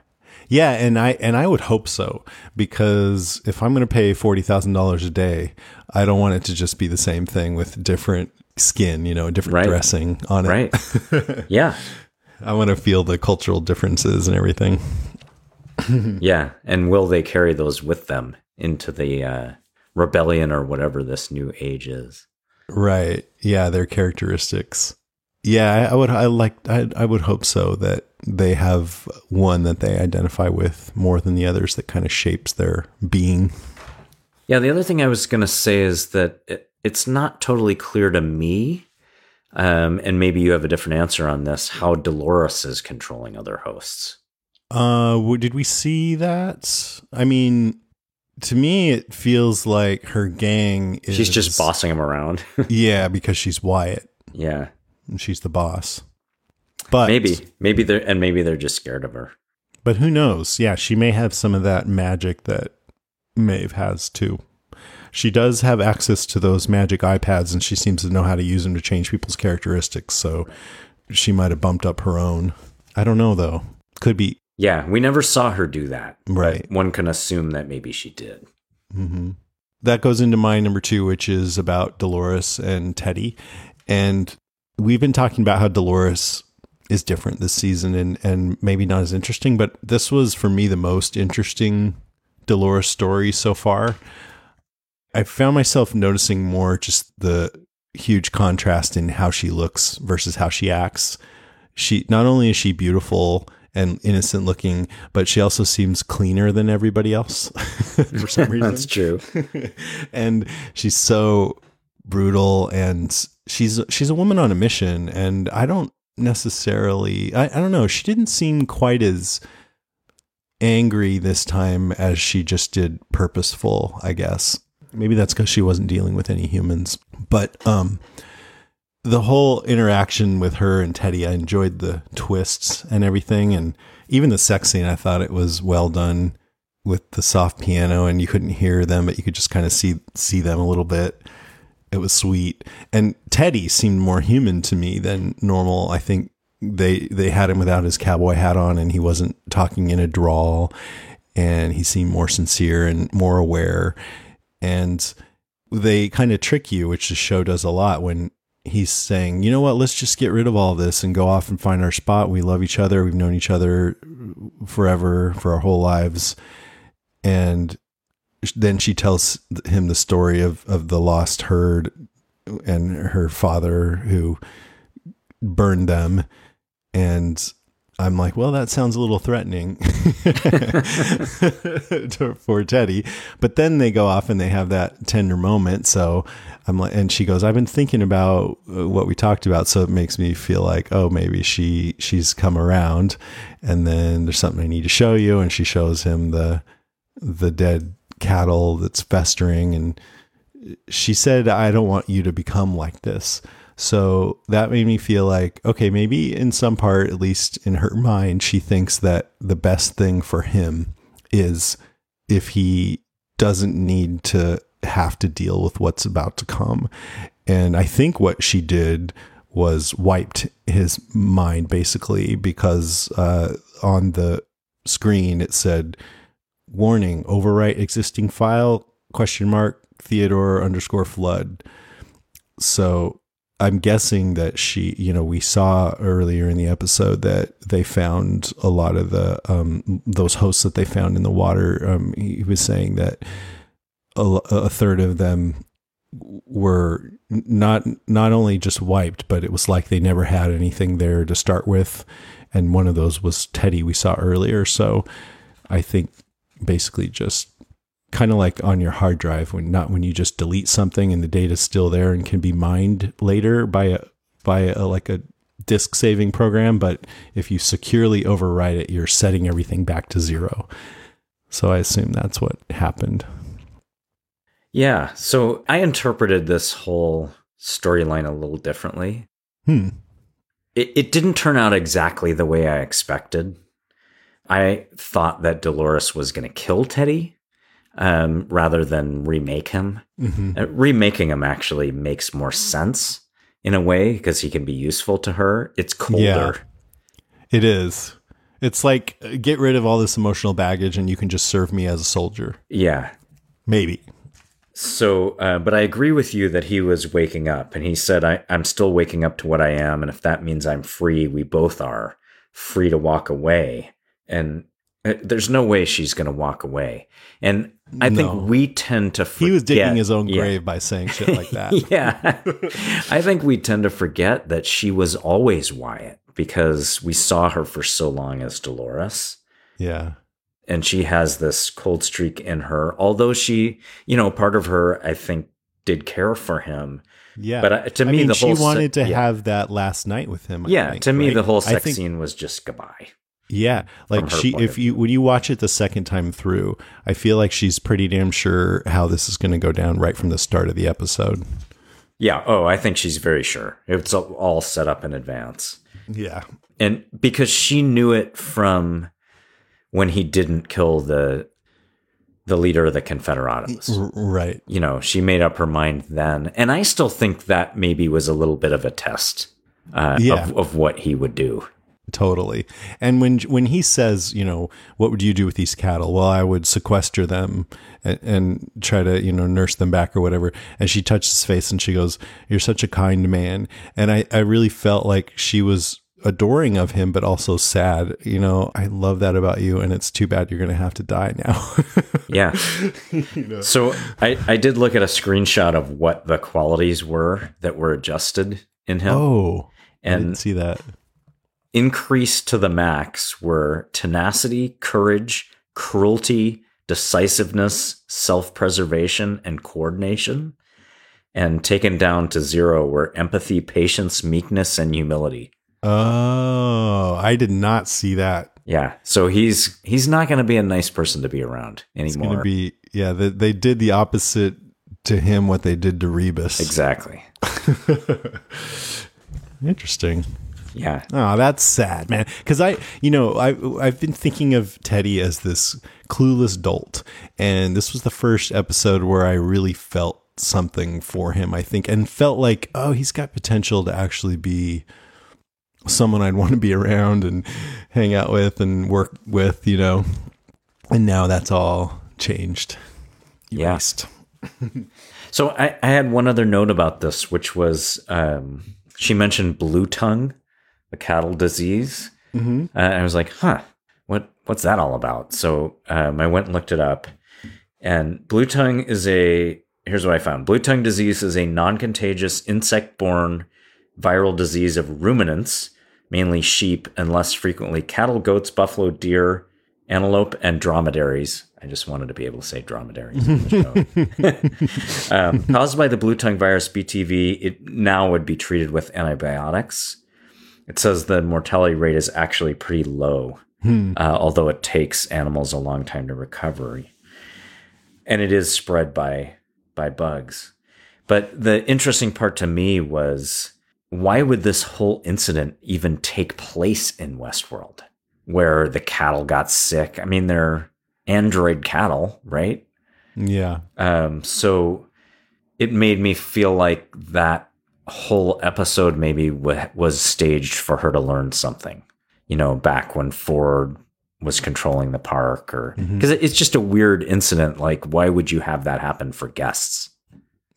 Yeah, and I and I would hope so because if I'm going to pay forty thousand dollars a day, I don't want it to just be the same thing with different skin, you know, different Right. dressing on it. Right? yeah. I want to feel the cultural differences and everything. Yeah. And will they carry those with them into the uh, rebellion or whatever this new age is? Right. Yeah, their characteristics. Yeah, I, I would. I like. I, I would hope so that they have one that they identify with more than the others that kind of shapes their being. Yeah, the other thing I was going to say is that it, it's not totally clear to me, um, and maybe you have a different answer on this, how Dolores is controlling other hosts. Uh, did we see that? I mean, to me, it feels like her gang is. She's just bossing him around. Yeah, because she's Wyatt yeah, and she's the boss. But maybe, maybe they're and maybe they're just scared of her. but who knows? Yeah, she may have some of that magic that Maeve has too. She does have access to those magic iPads, and she seems to know how to use them to change people's characteristics. So she might have bumped up her own. I don't know though. Could be Yeah, we never saw her do that. right. One can assume that maybe she did. hmm That goes into my number two, which is about Dolores and Teddy. And we've been talking about how Dolores is different this season and, and maybe not as interesting, but this was for me the most interesting Dolores story so far. I found myself noticing more just the huge contrast in how she looks versus how she acts. She not only is she beautiful and innocent looking, but she also seems cleaner than everybody else. For some reason. That's true. and she's so brutal and she's she's a woman on a mission and I don't necessarily I, I don't know she didn't seem quite as angry this time as she just did purposeful I guess. Maybe that's because she wasn't dealing with any humans. But um the whole interaction with her and Teddy I enjoyed the twists and everything. And even the sex scene I thought it was well done with the soft piano and you couldn't hear them but you could just kind of see see them a little bit. It was sweet. And teddy seemed more human to me than normal. I think they they had him without his cowboy hat on and he wasn't talking in a drawl. And he seemed more sincere and more aware. And they kind of trick you which the show does a lot when he's saying you know what? Let's just get rid of all this and go off and find our spot. We love each other. We've known each other forever for our whole lives. And then she tells him the story of, of the lost herd and her father who burned them. And i'm like well that sounds a little threatening for teddy. But then they go off and they have that tender moment. So i'm like and she goes i've been thinking about uh, what we talked about. So it makes me feel like oh maybe she she's come around and then there's something i need to show you. And she shows him the the dead cattle that's festering. And she said i don't want you to become like this. So that made me feel like okay maybe in some part at least in her mind she thinks that the best thing for him is if he doesn't need to have to deal with what's about to come and i think what she did was wiped his mind basically because uh, on the screen it said warning overwrite existing file question mark theodore underscore flood so I'm guessing that she, you know, we saw earlier in the episode that they found a lot of the um, those hosts that they found in the water. Um, he was saying that a, a third of them were not not only just wiped, but it was like they never had anything there to start with. And one of those was Teddy we saw earlier. So I think basically just kind of like on your hard drive when not when you just delete something and the data's still there and can be mined later by a by a like a disk saving program but if you securely overwrite it you're setting everything back to zero so i assume that's what happened Yeah. So I interpreted this whole storyline a little differently. hmm It, it didn't turn out exactly the way I expected. I thought that Dolores was going to kill Teddy um, rather than remake him. hmm Uh, remaking him actually makes more sense in a way because he can be useful to her. It's colder. Yeah. it is it's like uh, get rid of all this emotional baggage and you can just serve me as a soldier yeah. maybe So, uh, but I agree with you that he was waking up, and he said, I, "I'm still waking up to what I am, and if that means I'm free, we both are free to walk away." And uh, there's no way she's going to walk away. And I No. think we tend to forget, he was digging his own Yeah. grave by saying shit like that yeah, I think we tend to forget that she was always Wyatt because we saw her for so long as Dolores yeah and she has this cold streak in her. Although she, you know, part of her, I think, did care for him. Yeah, But, uh, to I me, mean, the she whole se- wanted to yeah. have that last night with him. I yeah, think, to me, right? the whole sex think- scene was just goodbye. Yeah, like she, if you when you watch it the second time through, I feel like she's pretty damn sure how this is going to go down right from the start of the episode. Yeah. Oh, I think she's very sure. It's all set up in advance. Yeah, And because she knew it from when he didn't kill the the leader of the Confederados. Right. You know, she made up her mind then. And I still think that maybe was a little bit of a test uh, Yeah. of, of what he would do. Totally. And when when he says, you know, what would you do with these cattle? Well, I would sequester them and, and try to, you know, nurse them back or whatever. And she touched his face and she goes, "You're such a kind man." And I I really felt like she was adoring of him but also sad. You know, I love that about you and it's too bad you're going to have to die now. Yeah. So I, I did look at a screenshot of what the qualities were that were adjusted in him. oh, I didn't and see that. increased to the max were tenacity, courage, cruelty, decisiveness, self preservation, and coordination. And taken down to zero were empathy, patience, meekness, and humility. Oh, I did not see that. Yeah. So he's he's not going to be a nice person to be around It's going anymore. to be yeah, the, they did the opposite to him what they did to Rebus. exactly. Interesting. Yeah. Oh, that's sad, man. Because I, you know, I I've been thinking of Teddy as this clueless dolt, and this was the first episode where I really felt something for him. I think, and felt like, oh, he's got potential to actually be someone I'd want to be around and hang out with and work with, you know. And now that's all changed. Yeah. So I, I had one other note about this, which was um, she mentioned blue tongue, the cattle disease. Mm-hmm. Uh, I was like, huh, what what's that all about? So um, I went and looked it up, and blue tongue is a here's what I found: blue tongue disease is a non-contagious insect-borne viral disease of ruminants, mainly sheep, and less frequently cattle, goats, buffalo, deer, antelope, and dromedaries. I just wanted to be able to say dromedaries in the show. um, caused by the blue tongue virus BTV, it now would be treated with antibiotics. It says the mortality rate is actually pretty low, uh, although it takes animals a long time to recover, and it is spread by by bugs. But the interesting part to me was why would this whole incident even take place in Westworld, where the cattle got sick? I mean, they're android cattle, right? Yeah. Um, so it made me feel like that whole episode maybe w- was staged for her to learn something, you know, back when Ford was controlling the park or because it's just a weird incident. Like, why would you have that happen for guests?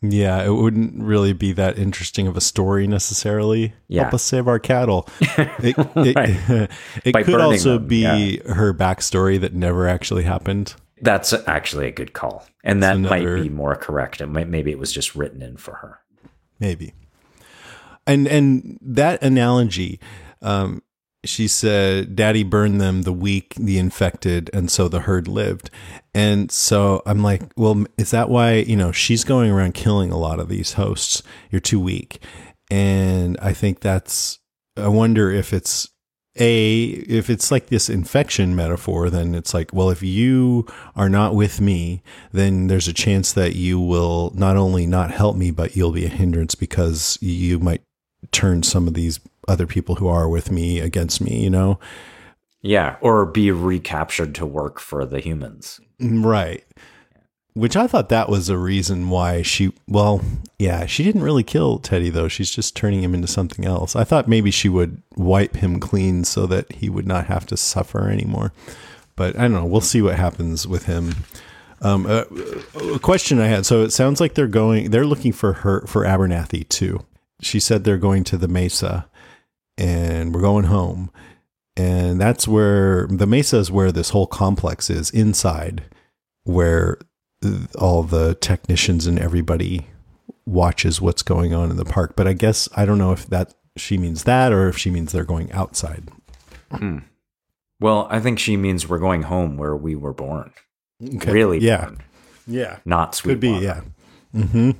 Yeah, it wouldn't really be that interesting of a story necessarily. Yeah. Help us save our cattle. It, it, it could also them, be her backstory that never actually happened. That's actually a good call. And that It's might be more correct. It might, maybe it was just written in for her. Maybe. And and that analogy, um, she said, "Daddy burned them, the weak, the infected, and so the herd lived." And so I'm like, well, is that why you know she's going around killing a lot of these hosts? You're too weak, and I think that's. I wonder if it's a if it's like this infection metaphor then it's like well if you are not with me then there's a chance that you will not only not help me but you'll be a hindrance because you might turn some of these other people who are with me against me you know? Yeah. Or be recaptured to work for the humans. right. Which i thought that was a reason why she well yeah she didn't really kill teddy though. She's just turning him into something else. I thought maybe she would wipe him clean so that he would not have to suffer anymore. But i don't know. We'll see what happens with him. Um, a, a question i had. So it sounds like they're going they're looking for her for abernathy too she said they're going to the mesa and we're going home and that's where the mesa is where this whole complex is inside where all the technicians and everybody watches what's going on in the park. But I guess I don't know if that she means that or if she means they're going outside. Well, I think she means we're going home where we were born. Okay. Really Yeah. born, Yeah. not sweet. Could be. Yeah. Mm-hmm.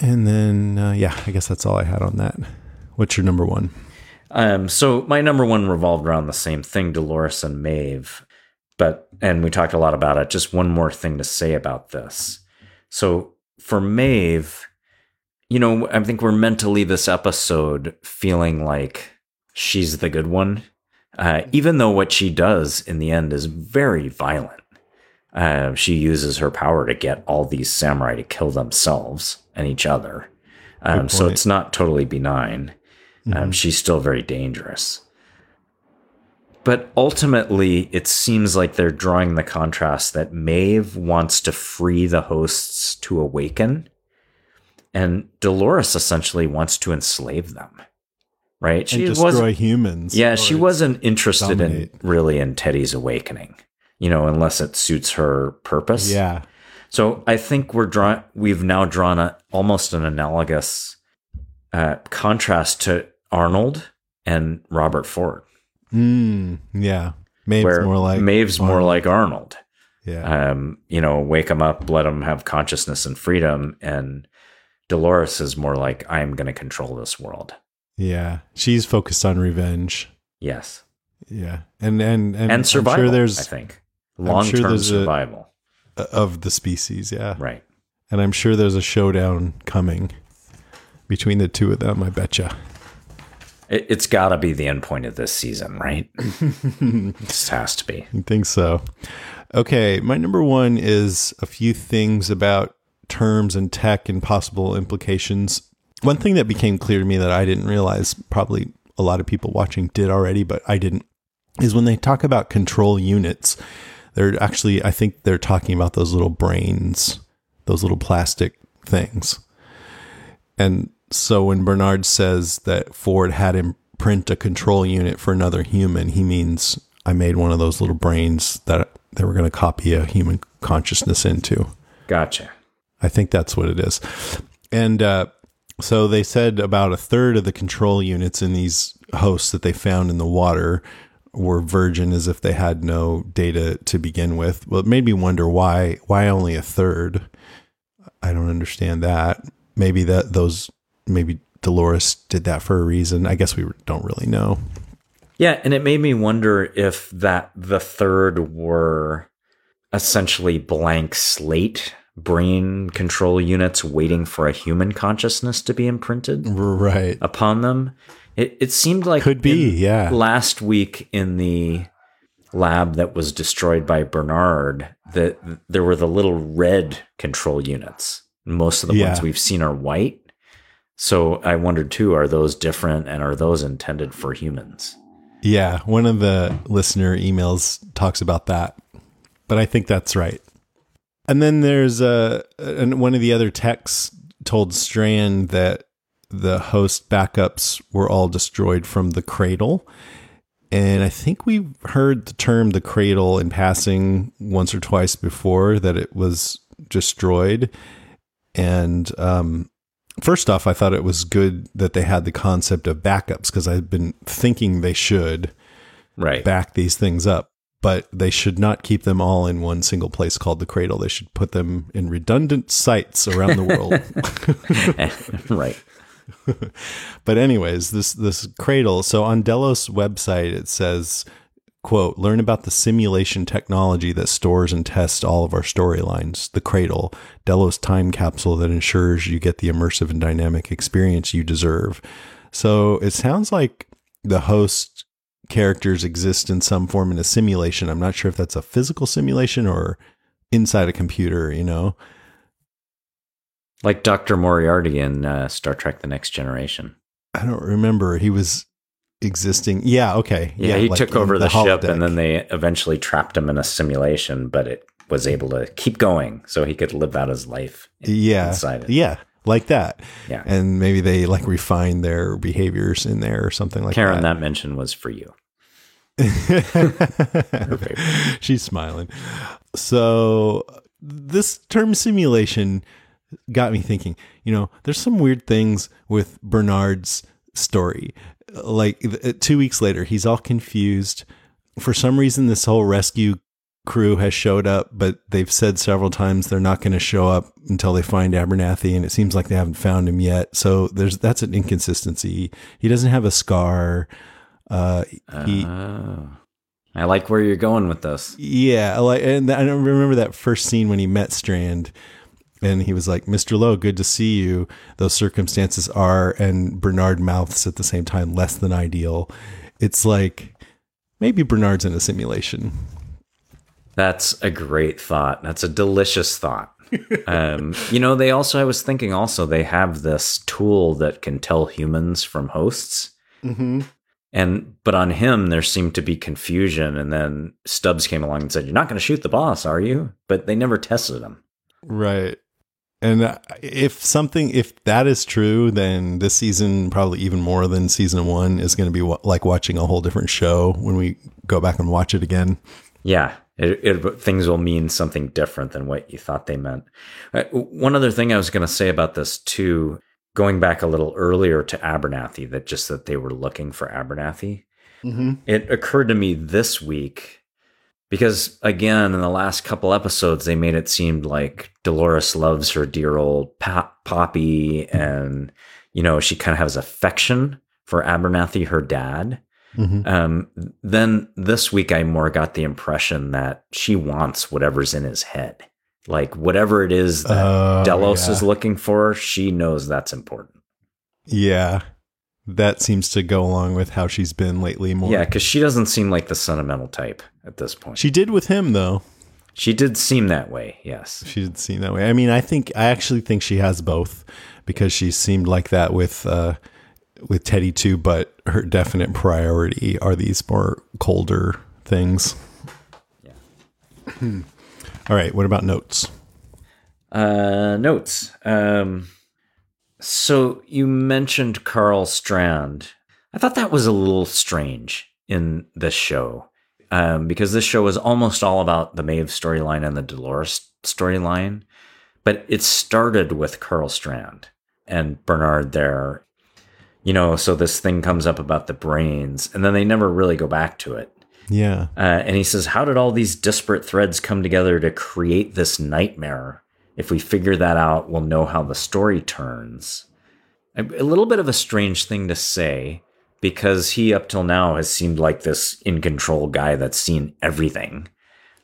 And then, uh, yeah, I guess that's all I had on that. What's your number one? Um, so my number one revolved around the same thing, Dolores and Maeve. But and we talked a lot about it. Just one more thing to say about this. So for Maeve, you know, I think we're meant to leave this episode feeling like she's the good one, uh, even though what she does in the end is very violent. Uh, she uses her power to get all these samurai to kill themselves and each other. Um, so it's not totally benign. Um, she's still very dangerous. But ultimately, it seems like they're drawing the contrast that Maeve wants to free the hosts to awaken, and Dolores essentially wants to enslave them. Right? She and destroy humans. yeah, she wasn't interested dominate. in really in Teddy's awakening, you know, unless it suits her purpose. Yeah. So I think we're drawn. We've now drawn a almost an analogous uh, contrast to Arnold and Robert Ford, Mm, yeah. Maeve's where more like Maeve's more like Arnold. yeah. Um, you know, wake them up, let them have consciousness and freedom, and Dolores is more like I'm going to control this world. yeah. She's focused on revenge. Yes, Yeah. And and and, and, survival. sure there's I think long sure term a- survival. Of the species, yeah. right. And I'm sure there's a showdown coming between the two of them, I betcha. It, it's got to be the end point of this season, right? it has to be. I think so. Okay, my number one is a few things about terms and tech and possible implications. One thing that became clear to me that I didn't realize, probably a lot of people watching did already, but I didn't, is when they talk about control units, they're actually, I think they're talking about those little brains, those little plastic things. And so when Bernard says that Ford had him print a control unit for another human, he means I made one of those little brains that they were going to copy a human consciousness into. Gotcha. I think that's what it is. And uh, so they said about a third of the control units in these hosts that they found in the water were virgin as if they had no data to begin with. Well, it made me wonder why why only a third. I don't understand that. Maybe that those maybe Dolores did that for a reason. I guess we don't really know. Yeah, and it made me wonder if that the third were essentially blank slate brain control units waiting for a human consciousness to be imprinted Right. upon them. It it seemed like Could be, yeah. Last week in the lab that was destroyed by Bernard, that there were the little red control units. Most of the Yeah. ones we've seen are white. So I wondered too, are those different and are those intended for humans? Yeah, one of the listener emails talks about that. But I think that's right. And then there's a and one of the other techs told Strand that the host backups were all destroyed from the cradle. And I think we've heard the term the cradle in passing once or twice before that it was destroyed. And um, first off, I thought it was good that they had the concept of backups because I've been thinking they should Right. back these things up, but they should not keep them all in one single place called the cradle. They should put them in redundant sites around the world. right. But anyways, this this cradle. So on Delos website, it says, "quote Learn about the simulation technology that stores and tests all of our storylines. The cradle, Delos time capsule that ensures you get the immersive and dynamic experience you deserve." So it sounds like the host characters exist in some form in a simulation. I'm not sure if that's a physical simulation or inside a computer. You know. Like Dr. Moriarty in uh, Star Trek The Next Generation. I don't remember. He was existing. Yeah, okay. Yeah, he like took over the, ship holodeck. and then they eventually trapped him in a simulation, but it was able to keep going so he could live out his life yeah, inside it. yeah, like that. Yeah. and maybe they like refine their behaviors in there or something like Karen, that. Karen, that mention was for you. She's smiling. So this term simulation got me thinking. You know, there's some weird things with Bernard's story. Like two weeks later, he's all confused. For some reason, this whole rescue crew has showed up, but they've said several times they're not going to show up until they find Abernathy, and it seems like they haven't found him yet. So there's that's an inconsistency. He doesn't have a scar. Uh, he, Oh. I like where you're going with this. yeah, like, and I don't remember that first scene when he met Strand, and he was like, "Mr. Lowe, good to see you." Those circumstances are, and Bernard mouths at the same time, less than ideal. It's like maybe Bernard's in a simulation. That's a great thought. That's a delicious thought. um, you know, they also, I was thinking also, they have this tool that can tell humans from hosts. Mm-hmm. And, but on him, there seemed to be confusion. And then Stubbs came along and said, You're not going to shoot the boss, are you? But they never tested him. Right. And uh, if something, if that is true, then this season, probably even more than season one, is going to be wa- like watching a whole different show when we go back and watch it again. Yeah, it, it, things will mean something different than what you thought they meant. Uh, one other thing I was going to say about this too, going back a little earlier to Abernathy, that just that they were looking for Abernathy. Mm-hmm. It occurred to me this week because again, in the last couple episodes, they made it seem like Dolores loves her dear old Pop- Poppy, and you know she kind of has affection for Abernathy, her dad. Mm-hmm. Um, then this week, I more got the impression that she wants whatever's in his head. Like whatever it is that Oh, Delos yeah. is looking for, she knows that's important. Yeah. That seems to go along with how she's been lately more. Yeah, because she doesn't seem like the sentimental type at this point. She, did with him though. She did seem that way, yes. She did seem that way. I mean, I think I actually think she has both because she seemed like that with uh with Teddy too, but her definite priority are these more colder things. Yeah. All right, what about notes? Uh, notes. Um, so you mentioned Karl Strand. I thought that was a little strange in this show um, because this show is almost all about the Maeve storyline and the Dolores storyline, but it started with Karl Strand and Bernard there. You know, so this thing comes up about the brains, and then they never really go back to it. Yeah. Uh, and he says, How did all these disparate threads come together to create this nightmare? If we figure that out, we'll know how the story turns. A, a little bit of a strange thing to say because he, up till now, has seemed like this in control guy that's seen everything.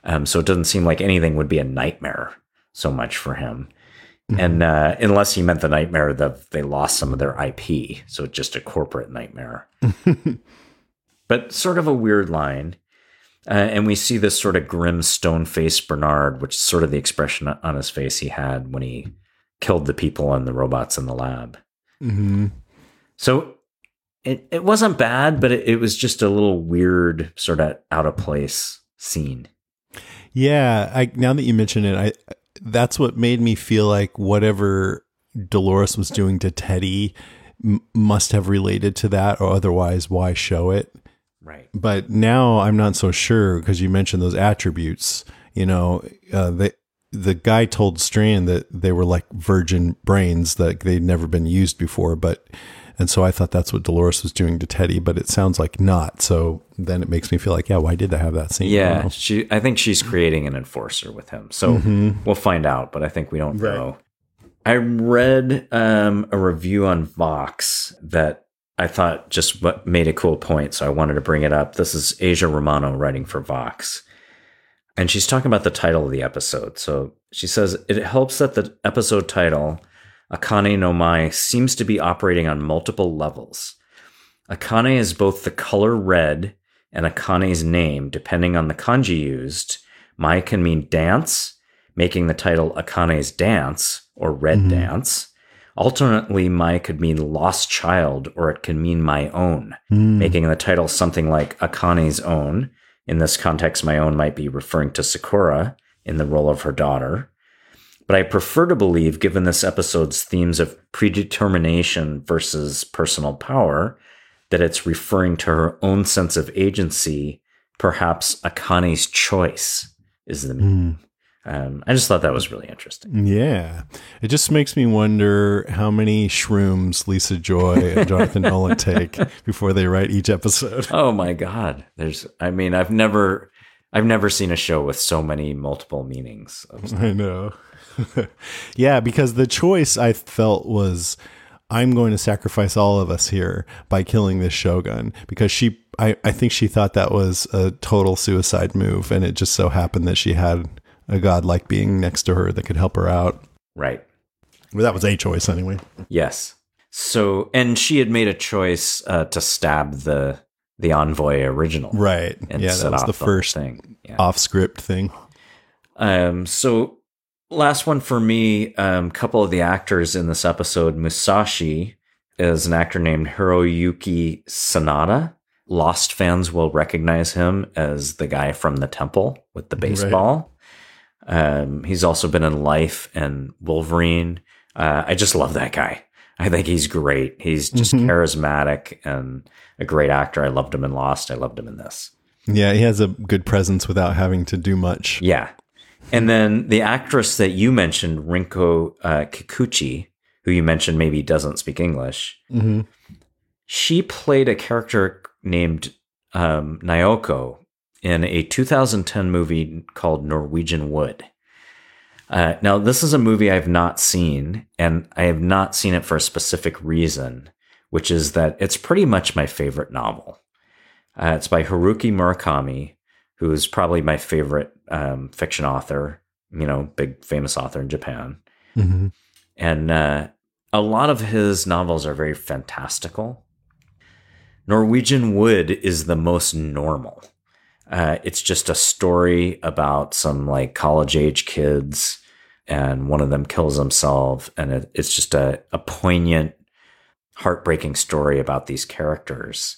Um, so it doesn't seem like anything would be a nightmare so much for him. And uh, unless he meant the nightmare that they lost some of their IP, so it's just a corporate nightmare but sort of a weird line. Uh, and we see this sort of grim, stone faced Bernard, which is sort of the expression on his face he had when he killed the people and the robots in the lab. hmm So it, it wasn't bad, but it, it was just a little weird, sort of out of place scene. Yeah, I now that you mention it, I that's what made me feel like whatever Dolores was doing to Teddy m- must have related to that, or otherwise, why show it? Right. But now I'm not so sure because you mentioned those attributes. You know, uh, the the guy told Strand that they were like virgin brains that they'd never been used before, but and so I thought that's what Dolores was doing to Teddy, but it sounds like not. So then it makes me feel like, yeah, why did they have that scene? Yeah, know. she. I think she's creating an enforcer with him. So we'll find out, but I think we don't Right. know. I read um, a review on Vox that I thought just what made a cool point, so I wanted to bring it up. This is Aja Romano writing for Vox, and she's talking about the title of the episode. So she says it helps that the episode title, Akane no Mai, seems to be operating on multiple levels. Akane is both the color red and Akane's name, depending on the kanji used. Mai can mean dance, making the title Akane's Dance or Red mm-hmm. Dance. Alternately, Mai could mean lost child or it can mean my own, hmm. making the title something like Akane's own. In this context, my own might be referring to Sakura in the role of her daughter. But I prefer to believe, given this episode's themes of predetermination versus personal power, that it's referring to her own sense of agency. Perhaps Akane's choice is the meaning. Hmm. Um, I just thought that was really interesting. Yeah. It just makes me wonder how many shrooms Lisa Joy and Jonathan Nolan take before they write each episode. Oh my god! There's, I mean, I've never, I've never seen a show with so many multiple meanings. Of I know. yeah, because the choice I felt was I'm going to sacrifice all of us here by killing this shogun because she I, I think she thought that was a total suicide move and it just so happened that she had a godlike being next to her that could help her out. right? Well, that was a choice anyway. Yes. So, and she had made a choice uh, to stab the the envoy original, Right. And yeah, set that was off the first thing. Yeah. off script thing. Um, so last one for me, um, a couple of the actors in this episode, Musashi is an actor named Hiroyuki Sanada. Lost fans will recognize him as the guy from the temple with the baseball. Um, he's also been in Life and Wolverine. Uh, I just love that guy. I think he's great. He's just charismatic and a great actor. I loved him in Lost. I loved him in this. Yeah, he has a good presence without having to do much. Yeah. And then the actress that you mentioned, Rinko uh, Kikuchi, who you mentioned maybe doesn't speak English, hmm she played a character named um, Naoko in a 2010 movie called Norwegian Wood. Uh, now, this is a movie I've not seen, and I have not seen it for a specific reason, which is that it's pretty much my favorite novel. Uh, it's by Haruki Murakami, who is probably my favorite um, fiction author, you know, big famous author in Japan. hmm And uh, a lot of his novels are very fantastical. Norwegian Wood is the most normal. Uh, it's just a story about some like college age kids, and one of them kills himself. And it, it's just a, a poignant, heartbreaking story about these characters.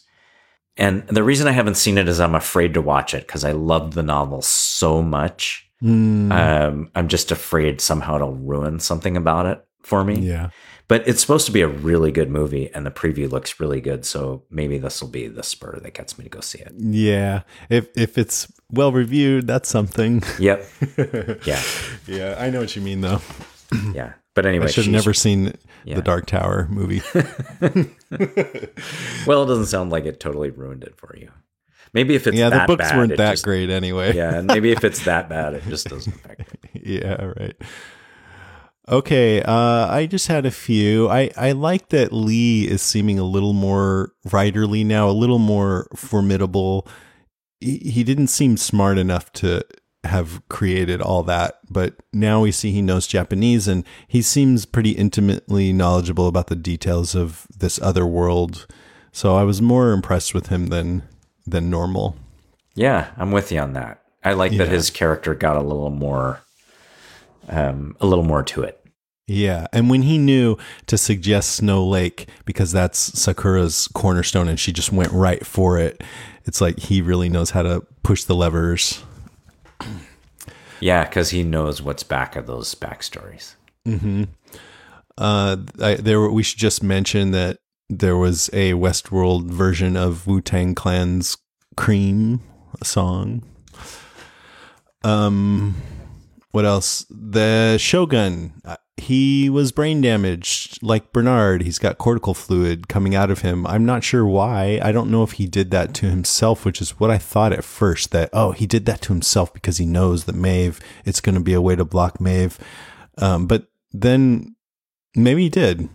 And the reason I haven't seen it is I'm afraid to watch it because I loved the novel so much. Mm, Um, I'm just afraid somehow it'll ruin something about it for me. yeah. But it's supposed to be a really good movie, and the preview looks really good. So maybe this will be the spur that gets me to go see it. Yeah. If if it's well reviewed, that's something. Yep. yeah. yeah, I know what you mean though. Yeah. But anyway, I should have never seen Yeah. the Dark Tower movie. Well, it doesn't sound like it totally ruined it for you. Maybe if it's yeah, the books bad, weren't that just- great anyway. Yeah, and maybe if it's that bad, it just doesn't affect yeah, right. Okay, uh, I just had a few. I, I like that Lee is seeming a little more writerly now, a little more formidable. He, he didn't seem smart enough to have created all that, but now we see he knows Japanese and he seems pretty intimately knowledgeable about the details of this other world. So I was more impressed with him than than normal. Yeah, I'm with you on that. I like that his character got a little more, um, a little more to it. Yeah, and when he knew to suggest Snow Lake because that's Sakura's cornerstone and she just went right for it, it's like he really knows how to push the levers. Yeah, because he knows what's back of those backstories. Hmm. Uh, I, there were, we should just mention that there was a Westworld version of Wu Tang Clan's "Cream" song. Um, what else? The Shogun. uh, He was brain damaged, like Bernard. He's got cortical fluid coming out of him. I'm not sure why. I don't know if he did that to himself, which is what I thought at first. That oh, he did that to himself because he knows that Maeve. It's going to be a way to block Maeve. Um, but then maybe he did.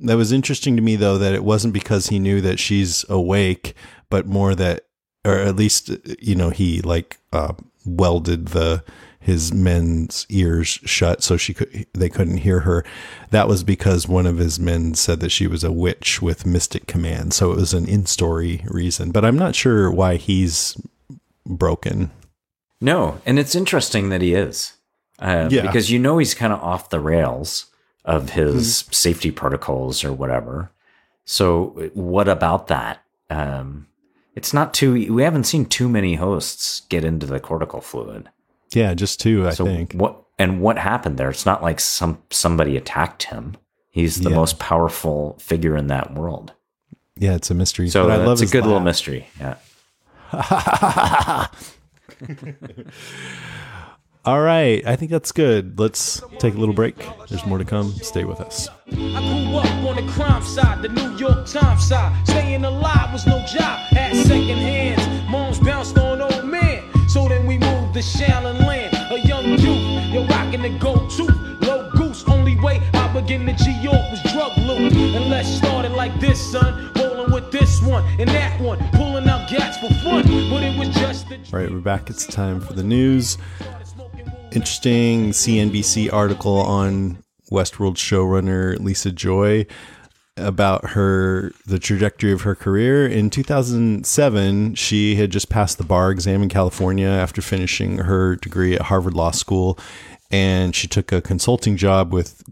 That was interesting to me though that it wasn't because he knew that she's awake, but more that, or at least you know he like uh, welded the his men's ears shut so she could they couldn't hear her. That was because one of his men said that she was a witch with mystic command. So it was an in story reason, but I'm not sure why he's broken. No, and it's interesting that he is. Uh, Yeah. Because you know he's kind of off the rails of his safety protocols or whatever. So, what about that? Um, it's not too, we haven't seen too many hosts get into the cortical fluid. Yeah, just two, I So, think. what, and what happened there? It's not like some somebody attacked him. He's the Yeah. most powerful figure in that world. Yeah, it's a mystery. So, but I that's love a his good little mystery. Yeah. All right, I think that's good. Let's take a little break. There's more to come. Stay with us. I grew up on the crime side, the New York Times side. Staying alive was no job, had second hands. Moms bounced on old man. So then we moved to Shallon Land. A young youth, you're the go to. Low goose, only way I begin to G York was drug loot. And let's start it like this, son. Rolling with this one and that one. Pulling out gats for fun. But it was just a All right, we're back. It's time for the news. Interesting CNBC article on Westworld showrunner Lisa Joy about her the trajectory of her career. In 2007, she had just passed the bar exam in California after finishing her degree at Harvard Law School, and she took a consulting job with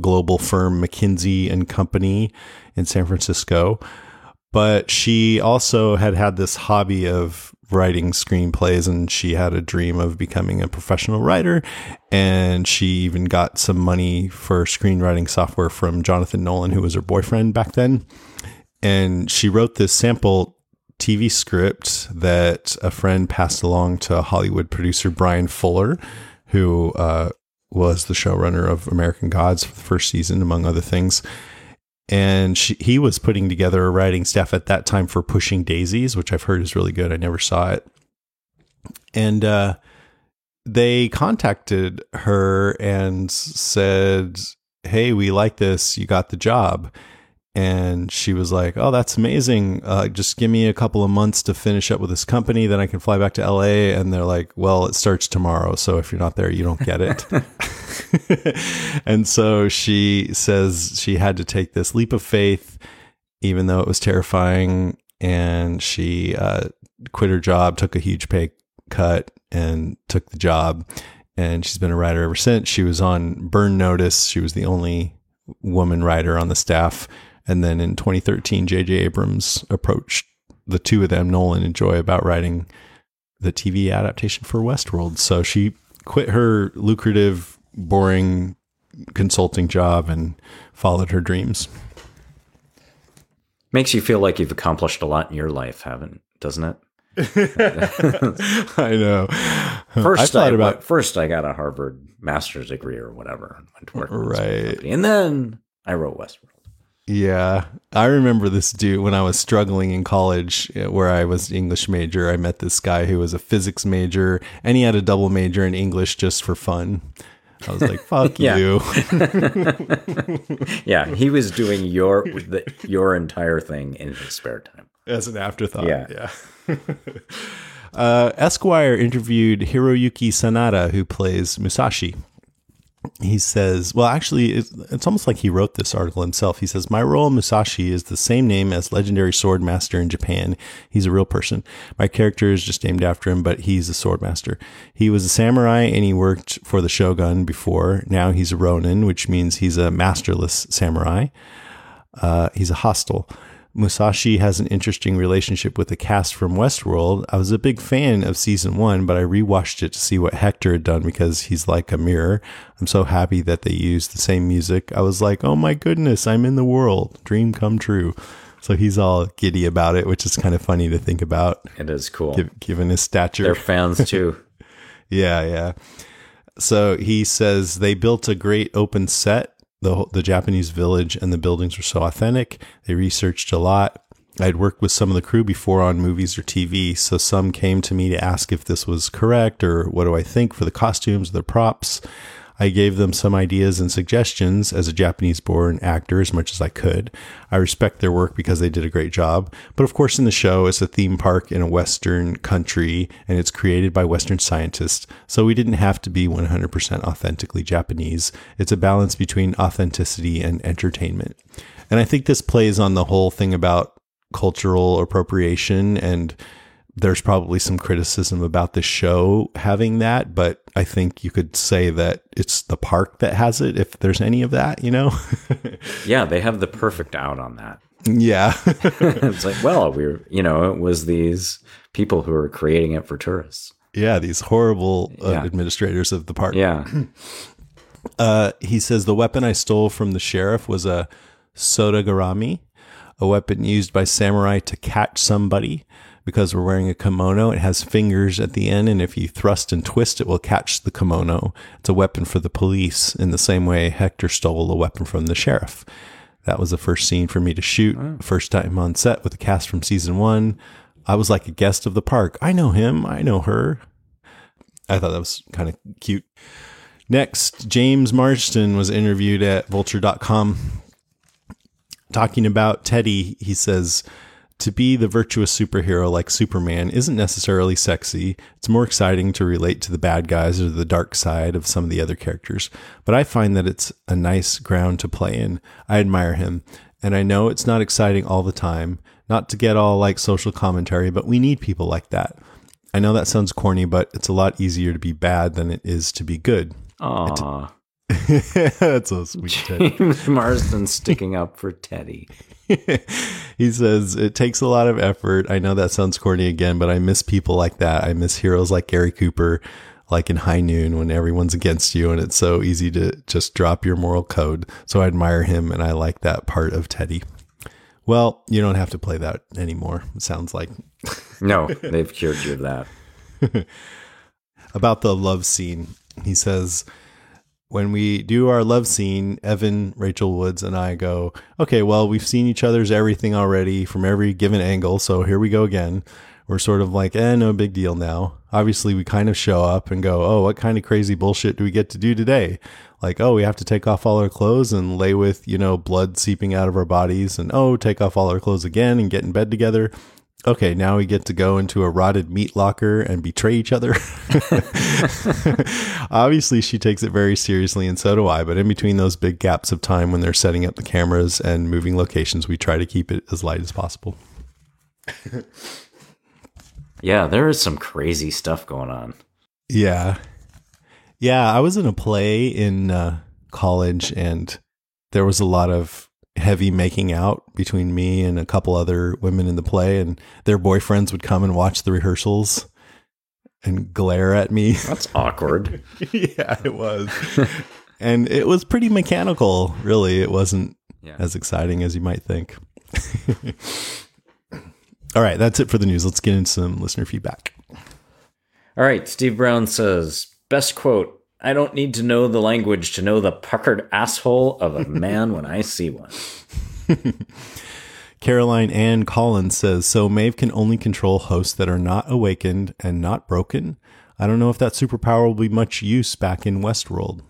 global firm McKinsey and Company in San Francisco. But she also had had this hobby of writing screenplays and she had a dream of becoming a professional writer. And she even got some money for screenwriting software from Jonathan Nolan, who was her boyfriend back then. And she wrote this sample TV script that a friend passed along to Hollywood producer Bryan Fuller, who uh, was the showrunner of American Gods for the first season, among other things. And she, he was putting together a writing staff at that time for Pushing Daisies, which I've heard is really good. I never saw it. And uh, they contacted her and said, Hey, we like this. You got the job. And she was like, Oh, that's amazing. Uh, just give me a couple of months to finish up with this company. Then I can fly back to LA. And they're like, Well, it starts tomorrow. So if you're not there, you don't get it. and so she says she had to take this leap of faith, even though it was terrifying. And she uh, quit her job, took a huge pay cut, and took the job. And she's been a writer ever since. She was on Burn Notice. She was the only woman writer on the staff. And then in 2013, J.J. Abrams approached the two of them, Nolan and Joy, about writing the TV adaptation for Westworld. So she quit her lucrative, boring consulting job and followed her dreams. Makes you feel like you've accomplished a lot in your life, haven't doesn't it? I know. First, I thought I, about first I got a Harvard master's degree or whatever, and went to work Right. and then I wrote Westworld. Yeah, I remember this dude when I was struggling in college, uh, where I was English major. I met this guy who was a physics major, and he had a double major in English just for fun. I was like, "Fuck you!" Yeah, he was doing your the, your entire thing in his spare time. as an afterthought. Yeah. yeah. uh, Esquire interviewed Hiroyuki Sanada, who plays Musashi. He says, well, actually, it's, it's almost like he wrote this article himself. He says, My role Musashi is the same name as legendary sword master in Japan. He's a real person. My character is just named after him, but he's a sword master. He was a samurai and he worked for the shogun before. Now he's a ronin, which means he's a masterless samurai. Uh, he's a hostile. Musashi has an interesting relationship with the cast from Westworld. I was a big fan of season one, but I rewatched it to see what Hector had done because he's like a mirror. I'm so happy that they used the same music. I was like, oh my goodness, I'm in the world. Dream come true. So he's all giddy about it, which is kind of funny to think about, It is cool. given his stature. They're fans too. Yeah, yeah. So he says they built a great open set. The the Japanese village and the buildings were so authentic. They researched a lot. I'd worked with some of the crew before on movies or TV, so some came to me to ask if this was correct or what do I think for the costumes, the props. I gave them some ideas and suggestions as a Japanese born actor as much as I could. I respect their work because they did a great job. But of course, in the show, it's a theme park in a Western country and it's created by Western scientists. So we didn't have to be 100% authentically Japanese. It's a balance between authenticity and entertainment. And I think this plays on the whole thing about cultural appropriation and there's probably some criticism about the show having that, but I think you could say that it's the park that has it, if there's any of that, you know? Yeah, they have the perfect out on that. yeah. it's like, well, we're, you know, it was these people who were creating it for tourists. yeah, these horrible uh, Yeah. administrators of the park. Yeah. Uh, he says the weapon I stole from the sheriff was a sodagarami, a weapon used by samurai to catch somebody. Because we're wearing a kimono, it has fingers at the end, and if you thrust and twist, it will catch the kimono. It's a weapon for the police, in the same way Hector stole a weapon from the sheriff. That was the first scene for me to shoot. First time on set with the cast from season one. I was like a guest of the park. I know him. I know her. I thought that was kind of cute. Next, James Marsden was interviewed at vulture.com talking about Teddy. He says, to be the virtuous superhero like Superman isn't necessarily sexy. It's more exciting to relate to the bad guys or the dark side of some of the other characters. But I find that it's a nice ground to play in. I admire him. And I know it's not exciting all the time, not to get all like social commentary, but we need people like that. I know that sounds corny, but it's a lot easier to be bad than it is to be good. Aw. That's so sweet. Teddy. James Marsden sticking up for Teddy. he says it takes a lot of effort. I know that sounds corny again, but I miss people like that. I miss heroes like Gary Cooper, like in High Noon when everyone's against you and it's so easy to just drop your moral code. So I admire him and I like that part of Teddy. Well, you don't have to play that anymore. It sounds like No, they've cured you of that. about the love scene. He says, when we do our love scene, Evan, Rachel Woods, and I go, okay, well, we've seen each other's everything already from every given angle. So here we go again. We're sort of like, eh, no big deal now. Obviously, we kind of show up and go, oh, what kind of crazy bullshit do we get to do today? Like, oh, we have to take off all our clothes and lay with, you know, blood seeping out of our bodies. And oh, take off all our clothes again and get in bed together okay, now we get to go into a rotted meat locker and betray each other. Obviously, she takes it very seriously, and so do I. But in between those big gaps of time when they're setting up the cameras and moving locations, we try to keep it as light as possible. Yeah, there is some crazy stuff going on. Yeah. Yeah, I was in a play in uh, college, and there was a lot of heavy making out between me and a couple other women in the play, and their boyfriends would come and watch the rehearsals and glare at me. That's awkward. yeah, it was. and it was pretty mechanical, really. It wasn't Yeah. as exciting as you might think. All right, that's it for the news. Let's get into some listener feedback. All right, Steve Brown says, best quote, I don't need to know the language to know the puckered asshole of a man when I see one. Caroline Ann Collins says, So Maeve can only control hosts that are not awakened and not broken. I don't know if that superpower will be much use back in Westworld.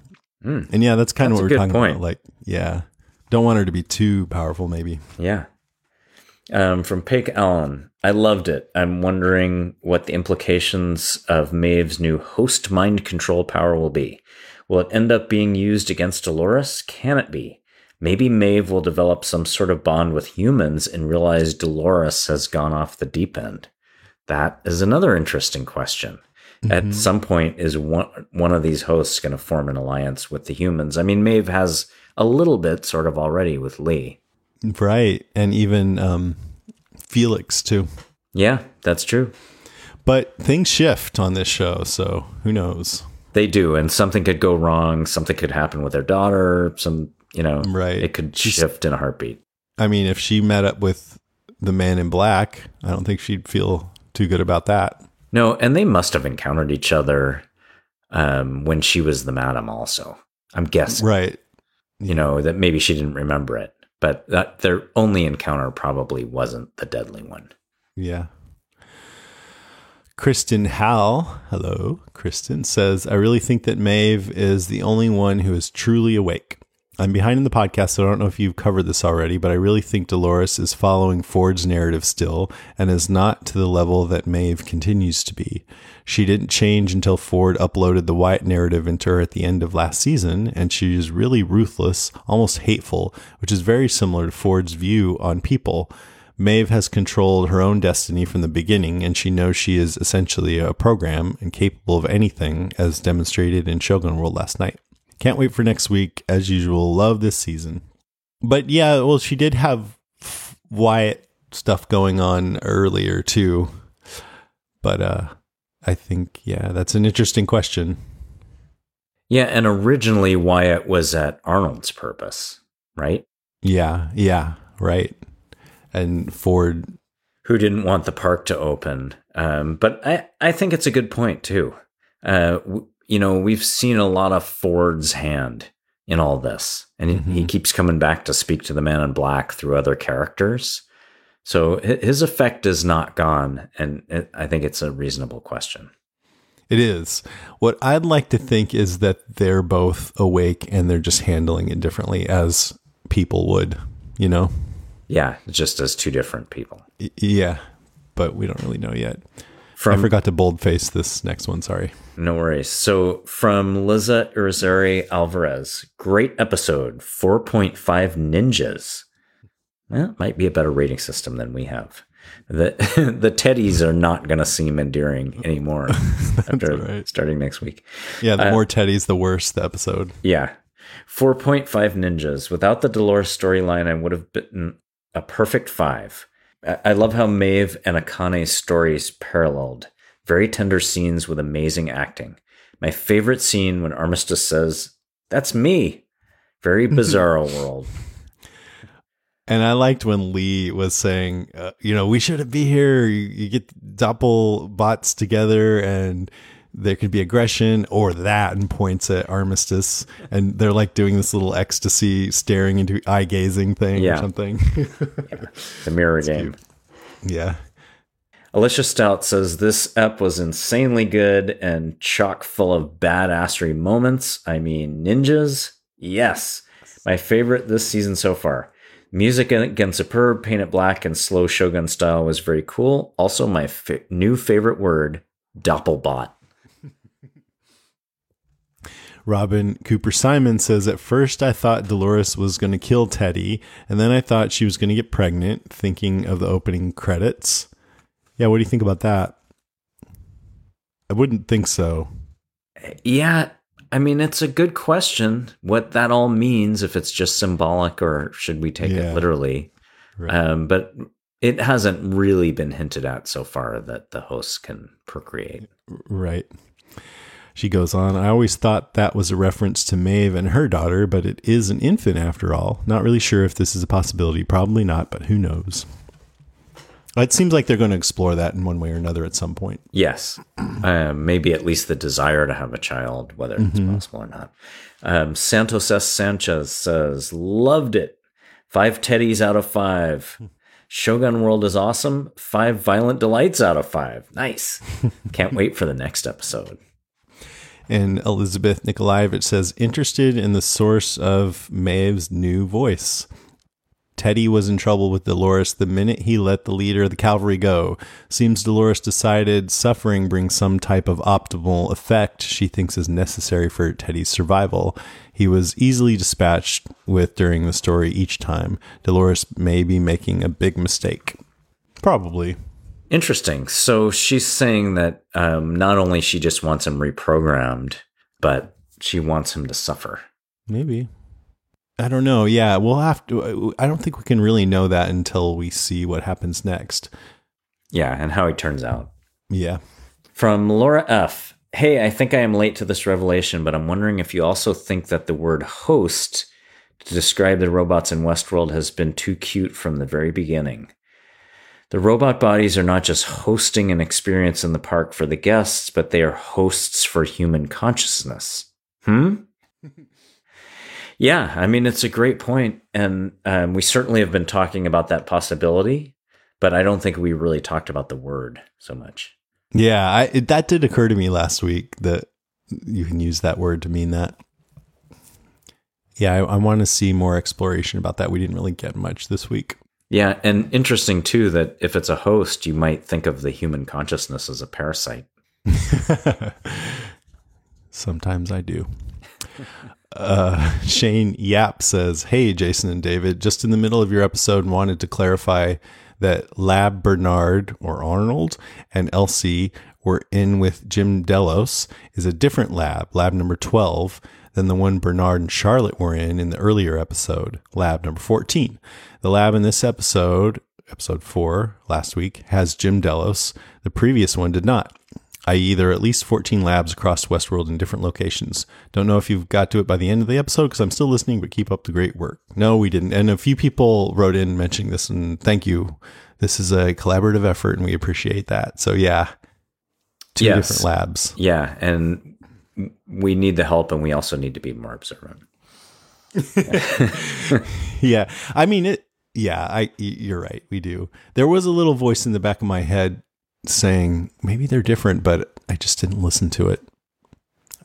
Hmm. And yeah, that's kind. That's of what we're talking point. about. Like, yeah, don't want her to be too powerful, maybe. Yeah. Um, from Pig Allen, I loved it. I'm wondering what the implications of Maeve's new host mind control power will be. Will it end up being used against Dolores? Can it be? Maybe Maeve will develop some sort of bond with humans and realize Dolores has gone off the deep end. That is another interesting question. At some point, is one one of these hosts going to form an alliance with the humans? I mean, Maeve has a little bit, sort of already, with Lee. Right. And even um, Felix, too. Yeah, that's true. But things shift on this show, so who knows? They do, and something could go wrong. Something could happen with their daughter. Some, you know, Right. It could She's- shift in a heartbeat. I mean, if she met up with the man in black, I don't think she'd feel too good about that. No, and they must have encountered each other um, when she was the madam. Also, I'm guessing. Right. You know that maybe she didn't remember it, but that their only encounter probably wasn't the deadly one. Yeah. Kristen Hal, hello, Kristen says, I really think that Maeve is the only one who is truly awake. I'm behind in the podcast, so I don't know if you've covered this already, but I really think Dolores is following Ford's narrative still and is not to the level that Maeve continues to be. She didn't change until Ford uploaded the Wyatt narrative into her at the end of last season, and she is really ruthless, almost hateful, which is very similar to Ford's view on people. Maeve has controlled her own destiny from the beginning, and she knows she is essentially a program and capable of anything, as demonstrated in Shogun World last night. Can't wait for next week. As usual, love this season. But yeah, well, she did have Wyatt stuff going on earlier too. But uh I think yeah, that's an interesting question. Yeah, and originally Wyatt was at Arnold's purpose, right? Yeah, yeah, right. And Ford Who didn't want the park to open. Um, but I, I think it's a good point, too. Uh, w- you know, we've seen a lot of Ford's hand in all this, and he- he mm-hmm. keeps coming back to speak to the man in black through other characters. So his effect is not gone, and it, I think it's a reasonable question. It is. What I'd like to think is that they're both awake and they're just handling it differently as people would, you know? Yeah, just as two different people. Y- yeah, but we don't really know yet. From I forgot to boldface this next one, sorry. No worries. So from Liza Irizarry Alvarez, great episode, 4.5 ninjas. Well, might be a better rating system than we have. The the teddies are not going to seem endearing anymore after right. starting next week. Yeah, the uh, more teddies, the worse the episode. Yeah. 4.5 ninjas. Without the Dolores storyline, I would have bitten a perfect five. I I love how Maeve and Akane's stories paralleled. Very tender scenes with amazing acting. My favorite scene when Armistice says, That's me. Very bizarre world. And I liked when Lee was saying, uh, you know, we shouldn't be here. You, you get doppel bots together and there could be aggression or that and points at Armistice. And they're like doing this little ecstasy staring into eye gazing thing Yeah. or something. The mirror game. yeah. Alicia Stout says this ep was insanely good and chock full of badassery moments. I mean, ninjas? Yes. My favorite this season so far. Music again superb, paint it black and slow shogun style was very cool. Also, my fa- new favorite word, doppelbot. Robin Cooper Simon says, At first, I thought Dolores was going to kill Teddy, and then I thought she was going to get pregnant, thinking of the opening credits. Yeah, what do you think about that? I wouldn't think so. Yeah, I mean, it's a good question what that all means, if it's just symbolic or should we take Yeah. it literally. Right. Um, but it hasn't really been hinted at so far that the hosts can procreate. Right. She goes on, I always thought that was a reference to Maeve and her daughter, but it is an infant after all. Not really sure if this is a possibility. Probably not, but who knows? It seems like they're going to explore that in one way or another at some point. Yes, um, maybe at least the desire to have a child, whether it's possible or not. Um, Santos S. Sanchez says, loved it. Five teddies out of five. Shogun World is awesome. Five violent delights out of five. Nice. Can't wait for the next episode. And Elizabeth Nikolaevich says, interested in the source of Maeve's new voice. Teddy was in trouble with Dolores the minute he let the leader of the cavalry go. Seems Dolores decided suffering brings some type of optimal effect she thinks is necessary for Teddy's survival. He was easily dispatched with during the story each time. Dolores may be making a big mistake. Probably. Interesting. So she's saying that um, not only she just wants him reprogrammed, but she wants him to suffer. Maybe. I don't know. Yeah, we'll have to. I don't think we can really know that until we see what happens next. Yeah, and how he turns out. Yeah. From Laura F. Hey, I think I am late to this revelation, but I'm wondering if you also think that the word host to describe the robots in Westworld has been too cute from the very beginning. The robot bodies are not just hosting an experience in the park for the guests, but they are hosts for human consciousness. Hmm? yeah, I mean, it's a great point, And um, we certainly have been talking about that possibility, but I don't think we really talked about the word so much. Yeah, I, it, that did occur to me last week that you can use that word to mean that. Yeah, I, I want to see more exploration about that. We didn't really get much this week. Yeah, and interesting too that if it's a host, you might think of the human consciousness as a parasite. Sometimes I do. Uh, Shane Yap says, Hey, Jason and David, just in the middle of your episode, wanted to clarify that Lab Bernard or Arnold and Elsie were in with Jim Delos is a different lab, lab number 12, than the one Bernard and Charlotte were in in the earlier episode, lab number 14. The lab in this episode, episode 4, last week, has Jim Delos. The previous one did not i.e., there are at least 14 labs across Westworld in different locations. Don't know if you've got to it by the end of the episode because I'm still listening, but keep up the great work. No, we didn't. And a few people wrote in mentioning this, and thank you. This is a collaborative effort, and we appreciate that. So, yeah, two yes. different labs. Yeah, and we need the help, and we also need to be more observant. yeah, I mean it. Yeah, I you're right. We do. There was a little voice in the back of my head saying maybe they're different, but I just didn't listen to it.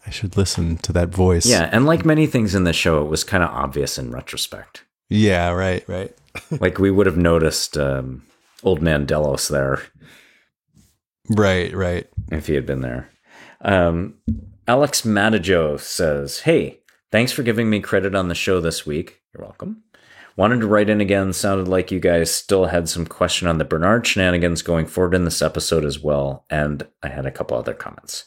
I should listen to that voice. Yeah, and like many things in the show, it was kind of obvious in retrospect. Yeah, right, right. like we would have noticed um, Old Man Delos there. Right, right. If he had been there. Um, Alex Matajo says, Hey, thanks for giving me credit on the show this week. You're welcome. Wanted to write in again. Sounded like you guys still had some question on the Bernard shenanigans going forward in this episode as well. And I had a couple other comments.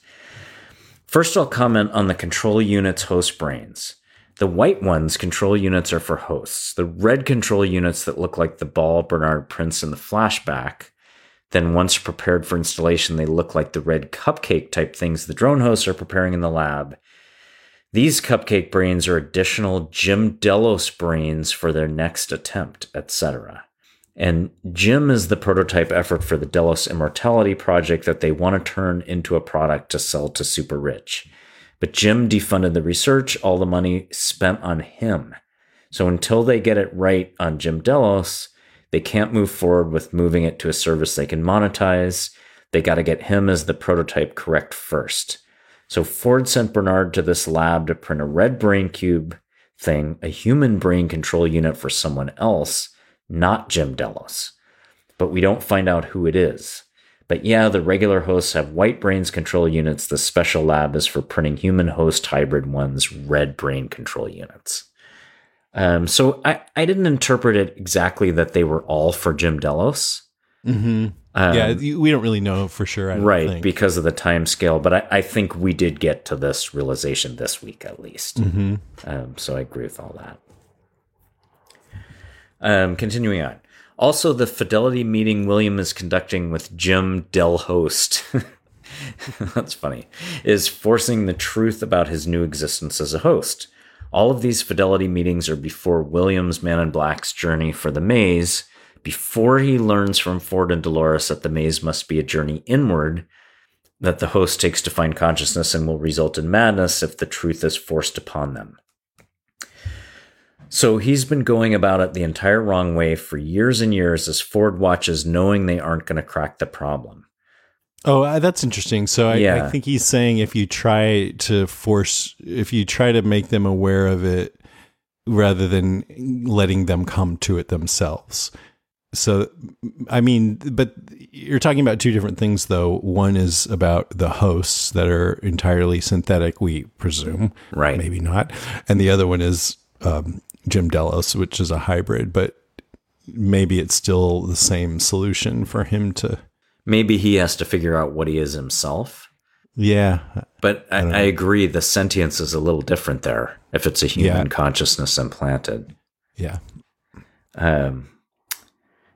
First, I'll comment on the control units host brains. The white ones, control units, are for hosts. The red control units that look like the ball Bernard prints in the flashback, then once prepared for installation, they look like the red cupcake type things the drone hosts are preparing in the lab. These cupcake brains are additional Jim Delos brains for their next attempt, etc. And Jim is the prototype effort for the Delos Immortality project that they want to turn into a product to sell to super rich. But Jim defunded the research, all the money spent on him. So until they get it right on Jim Delos, they can't move forward with moving it to a service they can monetize. They got to get him as the prototype correct first. So Ford sent Bernard to this lab to print a red brain cube thing, a human brain control unit for someone else, not Jim Delos. But we don't find out who it is. But yeah, the regular hosts have white brains control units. The special lab is for printing human host hybrid ones, red brain control units. Um, so I, I didn't interpret it exactly that they were all for Jim Delos. Mm-hmm. Um, yeah, we don't really know for sure, right? Think. Because of the time scale, but I, I, think we did get to this realization this week at least. Mm-hmm. Um, so I agree with all that. Um, continuing on. Also, the fidelity meeting William is conducting with Jim Del Host. That's funny. Is forcing the truth about his new existence as a host. All of these fidelity meetings are before William's Man in Black's journey for the maze, before he learns from Ford and Dolores that the maze must be a journey inward that the host takes to find consciousness and will result in madness if the truth is forced upon them. So he's been going about it the entire wrong way for years and years as Ford watches, knowing they aren't going to crack the problem. Oh, uh, that's interesting. So I, yeah. I think he's saying if you try to force, if you try to make them aware of it rather than letting them come to it themselves, so i mean but you're talking about two different things though one is about the hosts that are entirely synthetic we presume right maybe not and the other one is um, jim delos which is a hybrid but maybe it's still the same solution for him to maybe he has to figure out what he is himself Yeah. But I, don't I, agree, the sentience is a little different there if it's a human Yeah. consciousness implanted. Yeah. Um,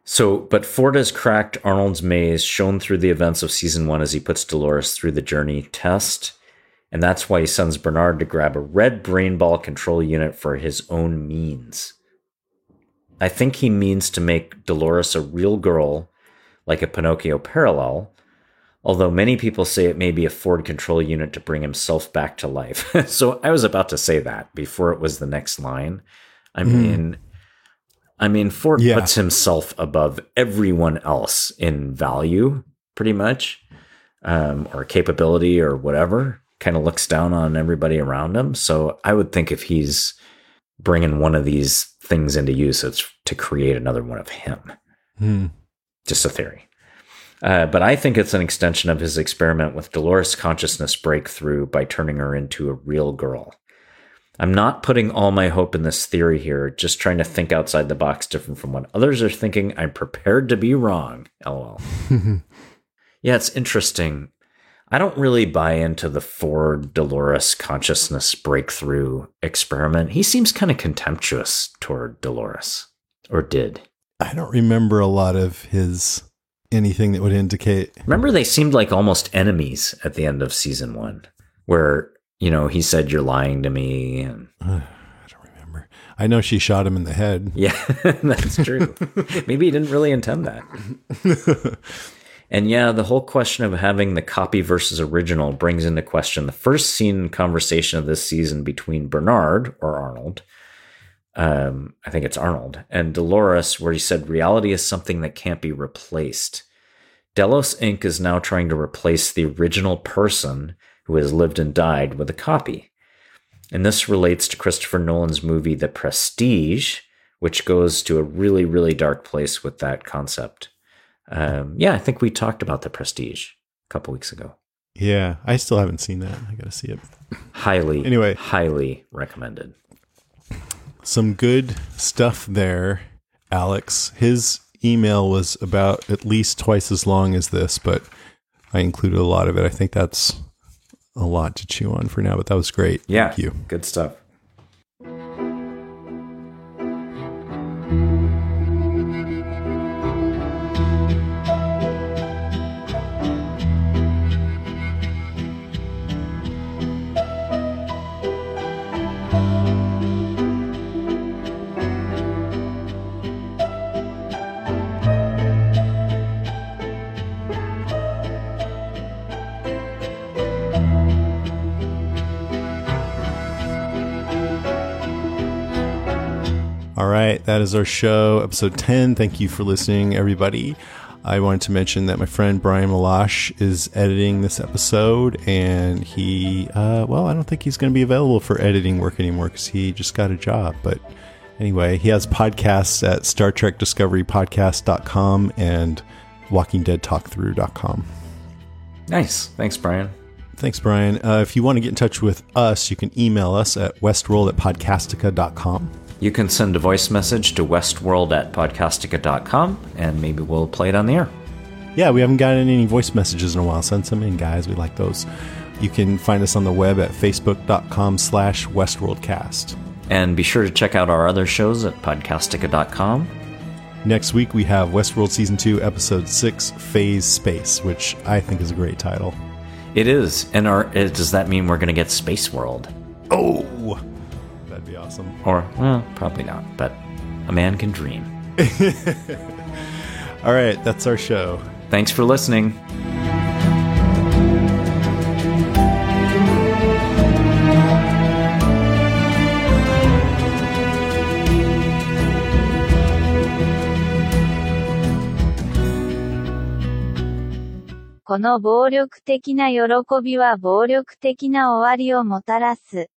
so, but Ford has cracked Arnold's maze, shown through the events of season one as he puts Dolores through the journey test. And that's why he sends Bernard to grab a red brain ball control unit for his own means. I think he means to make Dolores a real girl, like a Pinocchio parallel, although many people say it may be a Ford control unit to bring himself back to life. so I was about to say that before it was the next line. I mean, I mean, Ford Yeah. puts himself above everyone else in value, pretty much, um, or capability, or whatever. Kind of looks down on everybody around him. So I would think if he's bringing one of these things into use, it's to create another one of him. Hmm. Just a theory. Uh, but I think it's an extension of his experiment with Dolores' consciousness breakthrough by turning her into a real girl. I'm not putting all my hope in this theory here, just trying to think outside the box different from what others are thinking. I'm prepared to be wrong. LOL. yeah, it's interesting. I don't really buy into the Ford Dolores consciousness breakthrough experiment. He seems kind of contemptuous toward Dolores, or did. I don't remember a lot of his anything that would indicate. Remember, they seemed like almost enemies at the end of season one, where, you know, he said, You're lying to me. And I don't remember. I know she shot him in the head. yeah, that's true. Maybe he didn't really intend that. and yeah, the whole question of having the copy versus original brings into question the first scene conversation of this season between Bernard or Arnold. Um, I think it's Arnold and Dolores, where he said reality is something that can't be replaced. Delos Inc. is now trying to replace the original person who has lived and died with a copy. And this relates to Christopher Nolan's movie The Prestige, which goes to a really, really dark place with that concept. Um, yeah, I think we talked about The Prestige a couple weeks ago. Yeah, I still haven't seen that. I got to see it. Highly, Anyway. highly recommended. Some good stuff there, Alex. His email was about at least twice as long as this, but I included a lot of it. I think that's a lot to chew on for now, but that was great. Yeah, Thank you. good stuff. Right, that is our show, episode 10. Thank you for listening, everybody. I wanted to mention that my friend Brian Malash is editing this episode, and he, uh, well, I don't think he's going to be available for editing work anymore because he just got a job. But anyway, he has podcasts at Star Trek Discovery Podcast.com and Walking Dead Talkthrough.com. Nice. Thanks, Brian. Thanks, Brian. Uh, if you want to get in touch with us, you can email us at westworld at podcastica.com. You can send a voice message to westworld at podcastica.com and maybe we'll play it on the air. Yeah, we haven't gotten any voice messages in a while. Send some in, guys. We like those. You can find us on the web at facebook.com slash westworldcast. And be sure to check out our other shows at podcastica.com. Next week, we have Westworld Season 2, Episode 6, Phase Space, which I think is a great title. It is. And our, does that mean we're going to get Space World? Oh! That'd be awesome. Or, well, probably not, but a man can dream. All right, that's our show. Thanks for listening. この暴力的な喜びは暴力的な終わりをもたらす。